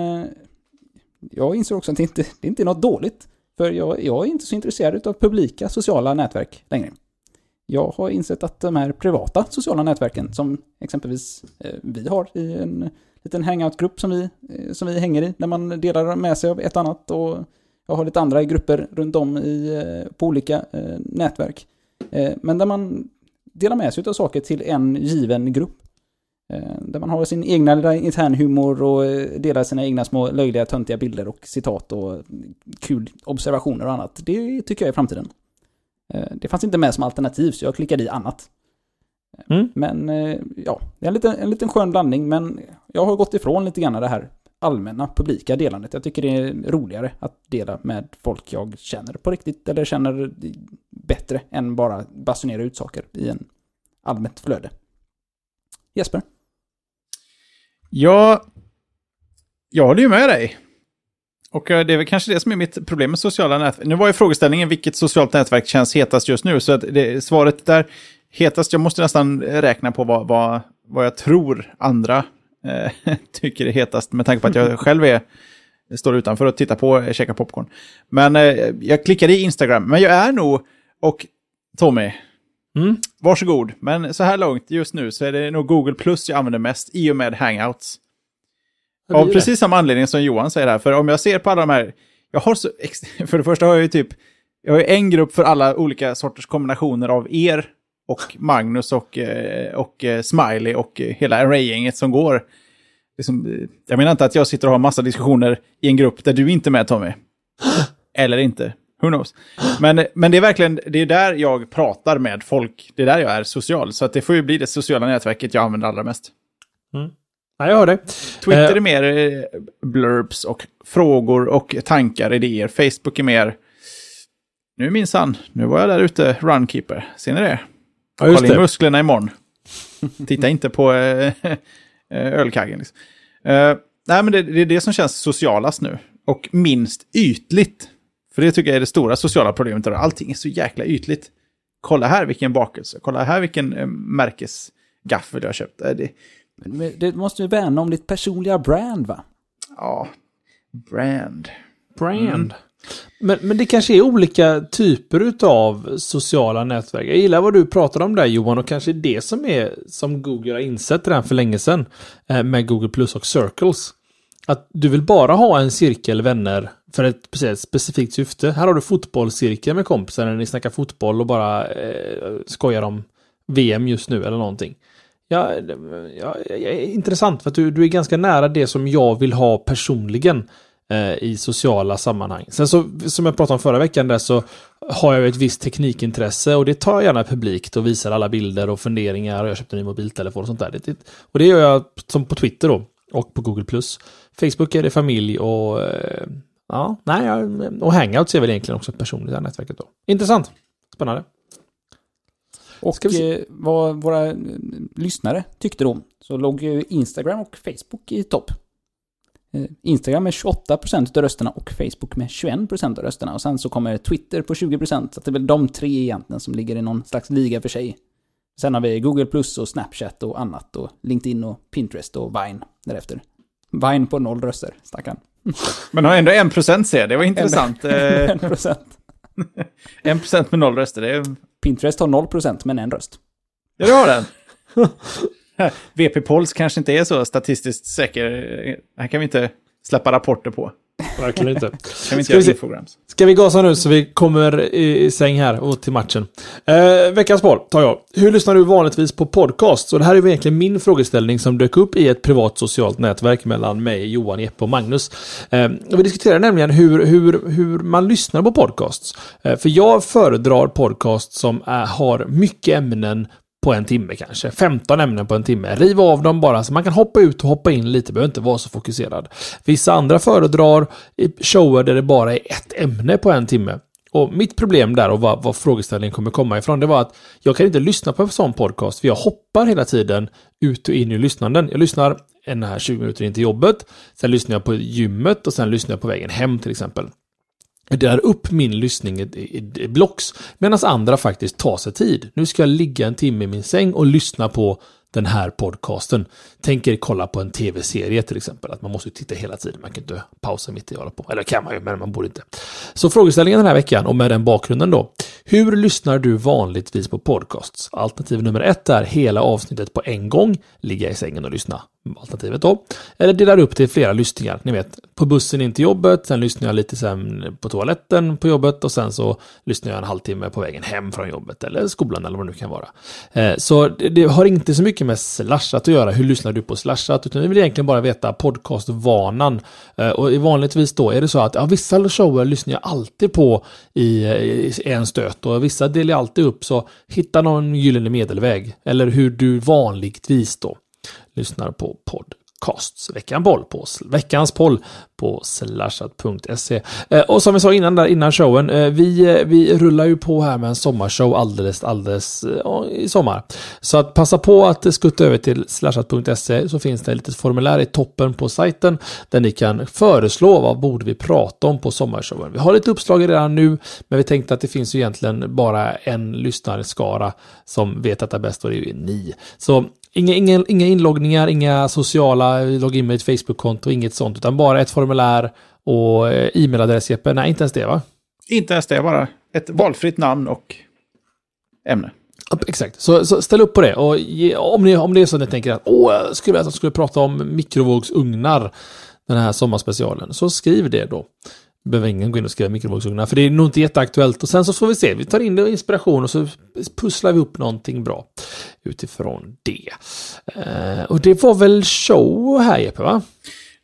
jag inser också att det inte det inte är något dåligt. För jag, jag är inte så intresserad av publika sociala nätverk längre. Jag har insett att de här privata sociala nätverken, som exempelvis vi har i en liten hangout-grupp som vi, eh, som vi hänger i, där man delar med sig av ett annat och jag har lite andra grupper runt om i, eh, på olika eh, nätverk. Men där man delar med sig av saker till en given grupp. Där man har sin egna lilla internhumor och delar sina egna små löjliga töntiga bilder och citat och kul observationer och annat. Det tycker jag är framtiden. Det fanns inte med som alternativ så jag klickade i annat. Mm. Men eh, ja, det är en liten, en liten skön blandning men jag har gått ifrån lite grann det här allmänna publika delandet. Jag tycker det är roligare att dela med folk jag känner på riktigt eller känner bättre än bara basunera ut saker i en allmänt flöde. Jesper? Ja, jag håller ju med dig. Och eh, det är väl kanske det som är mitt problem med sociala nätverk. Nu var ju frågeställningen vilket socialt nätverk känns hetast just nu. Så att det, svaret där, hetast, jag måste nästan räkna på vad, vad, vad jag tror andra eh, [laughs] tycker är hetast. Med tanke på att jag [laughs] själv är, står utanför och tittar på och käkar popcorn. Men eh, jag klickade i Instagram. Men jag är nog, och Tommy, Mm. varsågod. Men så här långt just nu så är det nog Google Plus jag använder mest i och med Hangouts. Av det. precis samma anledning som Johan säger här. För om jag ser på alla de här, jag har så, [laughs] för det första har jag ju typ, jag har ju en grupp för alla olika sorters kombinationer av er och Magnus och, eh, och eh, Smiley och hela Array-gänget som går. Liksom, eh, jag menar inte att jag sitter och har massa diskussioner i en grupp där du inte är med Tommy. Eller inte. Who knows? Men, men det är verkligen, det är där jag pratar med folk. Det är där jag är social. Så att det får ju bli det sociala nätverket jag använder allra mest. Ja, jag hör dig. Twitter är mer blurbs och frågor och tankar, idéer. Facebook är mer... Nu minsann, nu var jag där ute, runkeeper. Ser ni det? Ja, just Kolla in det. musklerna imorgon. [laughs] Titta inte på eh, [laughs] eh, ölkaggen. Liksom. Eh, nej, men det, det är det som känns socialast nu. Och minst ytligt. För det tycker jag är det stora sociala problemet. idag. Allting är så jäkla ytligt. Kolla här vilken bakelse. Kolla här vilken eh, märkesgaffel jag har köpt. Eh, det, Men Det måste ju värna om ditt personliga brand va? ja, brand. Brand. Mm. Men, men det kanske är olika typer av sociala nätverk. Jag gillar vad du pratade om där Johan och kanske det som är som Google har insett redan för länge sedan eh, med Google Plus och Circles. Att du vill bara ha en cirkel vänner för ett, ett specifikt syfte. Här har du fotbollscirkel med kompisar när ni snackar fotboll och bara eh, skojar om VM just nu eller någonting. Ja, ja, ja, intressant för att du, du är ganska nära det som jag vill ha personligen eh, i sociala sammanhang. Sen så, som jag pratade om förra veckan där så har jag ett visst teknikintresse och det tar jag gärna publikt och visar alla bilder och funderingar och jag köpte en ny mobiltelefon och sånt där. Det, och det gör jag som på Twitter då och på Google+. Facebook är det familj och eh, ja, nej, och Hangouts är väl egentligen också personligt nätverket då. Intressant. Spännande. Och eh, vad våra eh, lyssnare tyckte då, så låg Instagram och Facebook i topp. Eh, Instagram med 28% av rösterna och Facebook med 21% av rösterna. Och sen så kommer Twitter på 20%. Så det är väl de tre egentligen som ligger i någon slags liga för sig. Sen har vi Google Plus och Snapchat och annat och LinkedIn och Pinterest och Vine därefter. Vine på noll röster, stackarn. [laughs] Men har ändå 1% ser det var intressant. [laughs] 1%. 1% [laughs] med noll röster, det är... Pinterest har 0% men en röst. Ja, du har den. [laughs] VP Pols kanske inte är så statistiskt säker. Här kan vi inte släppa rapporter på. Verkligen inte. [laughs] Kan vi inte Ska vi, infograms? ska vi gasa nu så vi kommer i säng här och till matchen. Eh, veckans boll tar jag. Hur lyssnar du vanligtvis på podcast? Så det här är egentligen min frågeställning som dök upp i ett privat socialt nätverk mellan mig, Johan, Jeppe och Magnus. Eh, och vi diskuterar nämligen hur, hur, hur man lyssnar på podcasts. Eh, för jag föredrar podcast som är, har mycket ämnen på en timme kanske. 15 ämnen på en timme. Riv av dem bara så man kan hoppa ut och hoppa in lite, behöver inte vara så fokuserad. Vissa andra föredrar shower där det bara är ett ämne på en timme. Och mitt problem där och vad, vad frågeställningen kommer komma ifrån, det var att jag kan inte lyssna på en sån podcast, för jag hoppar hela tiden ut och in i lyssnanden. Jag lyssnar en här 20 minuter in till jobbet, sen lyssnar jag på gymmet och sen lyssnar jag på vägen hem till exempel. Jag delar upp min lyssning i, i blocks, medan andra faktiskt tar sig tid. Nu ska jag ligga en timme i min säng och lyssna på den här podcasten. Tänker kolla på en tv-serie till exempel, att man måste titta hela tiden, man kan inte pausa mitt i och hålla på. Eller kan man ju, men man borde inte. Så frågeställningen den här veckan, och med den bakgrunden då. Hur lyssnar du vanligtvis på podcasts? Alternativ nummer ett är hela avsnittet på en gång, ligga i sängen och lyssna. Alternativet då. Eller delar upp det i flera lyssningar. Ni vet, på bussen in till jobbet, sen lyssnar jag lite sen på toaletten på jobbet och sen så lyssnar jag en halvtimme på vägen hem från jobbet eller skolan eller vad det nu kan vara. Eh, så det, har inte så mycket med slashat att göra. Hur lyssnar du på slashat? Utan vi vill egentligen bara veta podcastvanan. Eh, och vanligtvis då är det så att ja, vissa shower lyssnar jag alltid på i, i en stöt och vissa delar jag alltid upp. Så hitta någon gyllene medelväg. Eller hur du vanligtvis då lyssnar på podcasts. Veckan boll på, veckans poll på slashat.se. Eh, och som vi sa innan där, innan showen, eh, vi, eh, vi rullar ju på här med en sommarshow alldeles, alldeles i sommar. Så att passa på att skutta över till slashat.se så finns det ett litet formulär i toppen på sajten där ni kan föreslå vad borde vi prata om på sommarshowen. Vi har lite uppslag redan nu, men vi tänkte att det finns ju egentligen bara en lyssnarskara som vet detta bäst och det är ju ni. Så Inga, inga, inga inloggningar, inga sociala, logga in med ett Facebook-konto, inget sånt, utan bara ett formulär och eh, e-mailadress, Jeppe. Nej, inte ens det va? Inte ens det, bara ett valfritt namn och ämne. Exakt, så, så, ställ upp på det. Och ge, om, ni, om det är så att ni tänker att åh, jag skulle att jag skulle prata om mikrovågsugnar den här sommarspecialen, så skriv det då behöver ingen gå in och skriva mikrovågsugnar, för det är nog inte jätteaktuellt. Och sen så får vi se, vi tar in inspiration och så pusslar vi upp någonting bra utifrån det. Uh, och det var väl show här Jeppe, va?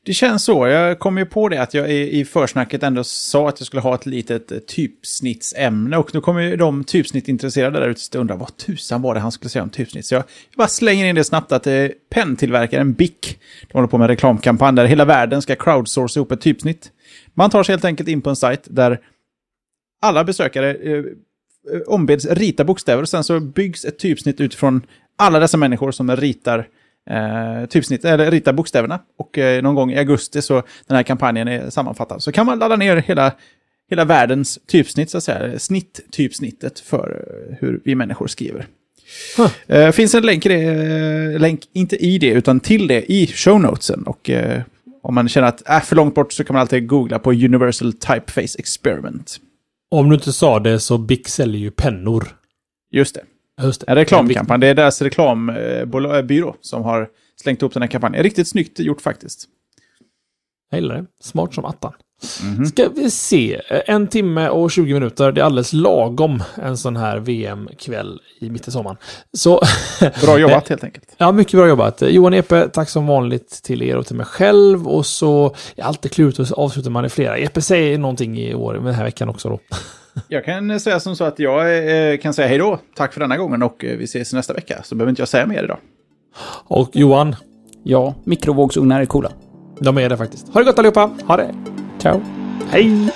Det känns så. Jag kom ju på det att jag i försnacket ändå sa att jag skulle ha ett litet eh, typsnittsämne. Och nu kommer ju de typsnittintresserade där ute att undra vad tusan var det han skulle säga om typsnitt. Så jag bara slänger in det snabbt att eh, penntillverkaren Bic, de håller på med en reklamkampanj där hela världen ska crowdsourca ihop ett typsnitt. Man tar sig helt enkelt in på en sajt där alla besökare eh, eh ombeds rita bokstäver och sen så byggs ett typsnitt utifrån alla dessa människor som ritar eh, typsnitt, eller ritar bokstäverna. Och eh, någon gång i augusti så den här kampanjen är sammanfattad. Så kan man ladda ner hela, hela världens typsnitt, så att säga. Snitt-typsnittet för eh, hur vi människor skriver. Huh. Eh, finns en länk, i det, eh, länk, inte i det, utan till det i show notesen. Och Om man känner att är för långt bort så kan man alltid googla på Universal Typeface Experiment. Om du inte sa det så Bic säljer ju pennor. Just det. Just det. En reklamkampanj. Det är deras reklambyrå som har slängt ihop den här kampanjen. Riktigt snyggt gjort faktiskt. Jag gillar det. Smart som attan. Mhm. Ska vi se. En timme och 20 minuter. Det är alldeles lagom en sån här VM-kväll i mitt i sommaren. Så [laughs] Bra jobbat [laughs] helt enkelt. Ja, mycket bra jobbat. Johan Epe, tack som vanligt till er och till mig själv. Och så är alltid klurigt och så avslutar man i flera. Epe säger någonting i år, den här veckan också då. [laughs] Jag kan säga som så att jag eh, kan säga hej då. Tack för denna gången och eh, vi ses nästa vecka. Så behöver inte jag säga mer idag. Och Johan, Ja, mikrovågsugnar är coola. de är det faktiskt. Ha det gott allihopa. Ha det. Ciao. Hej!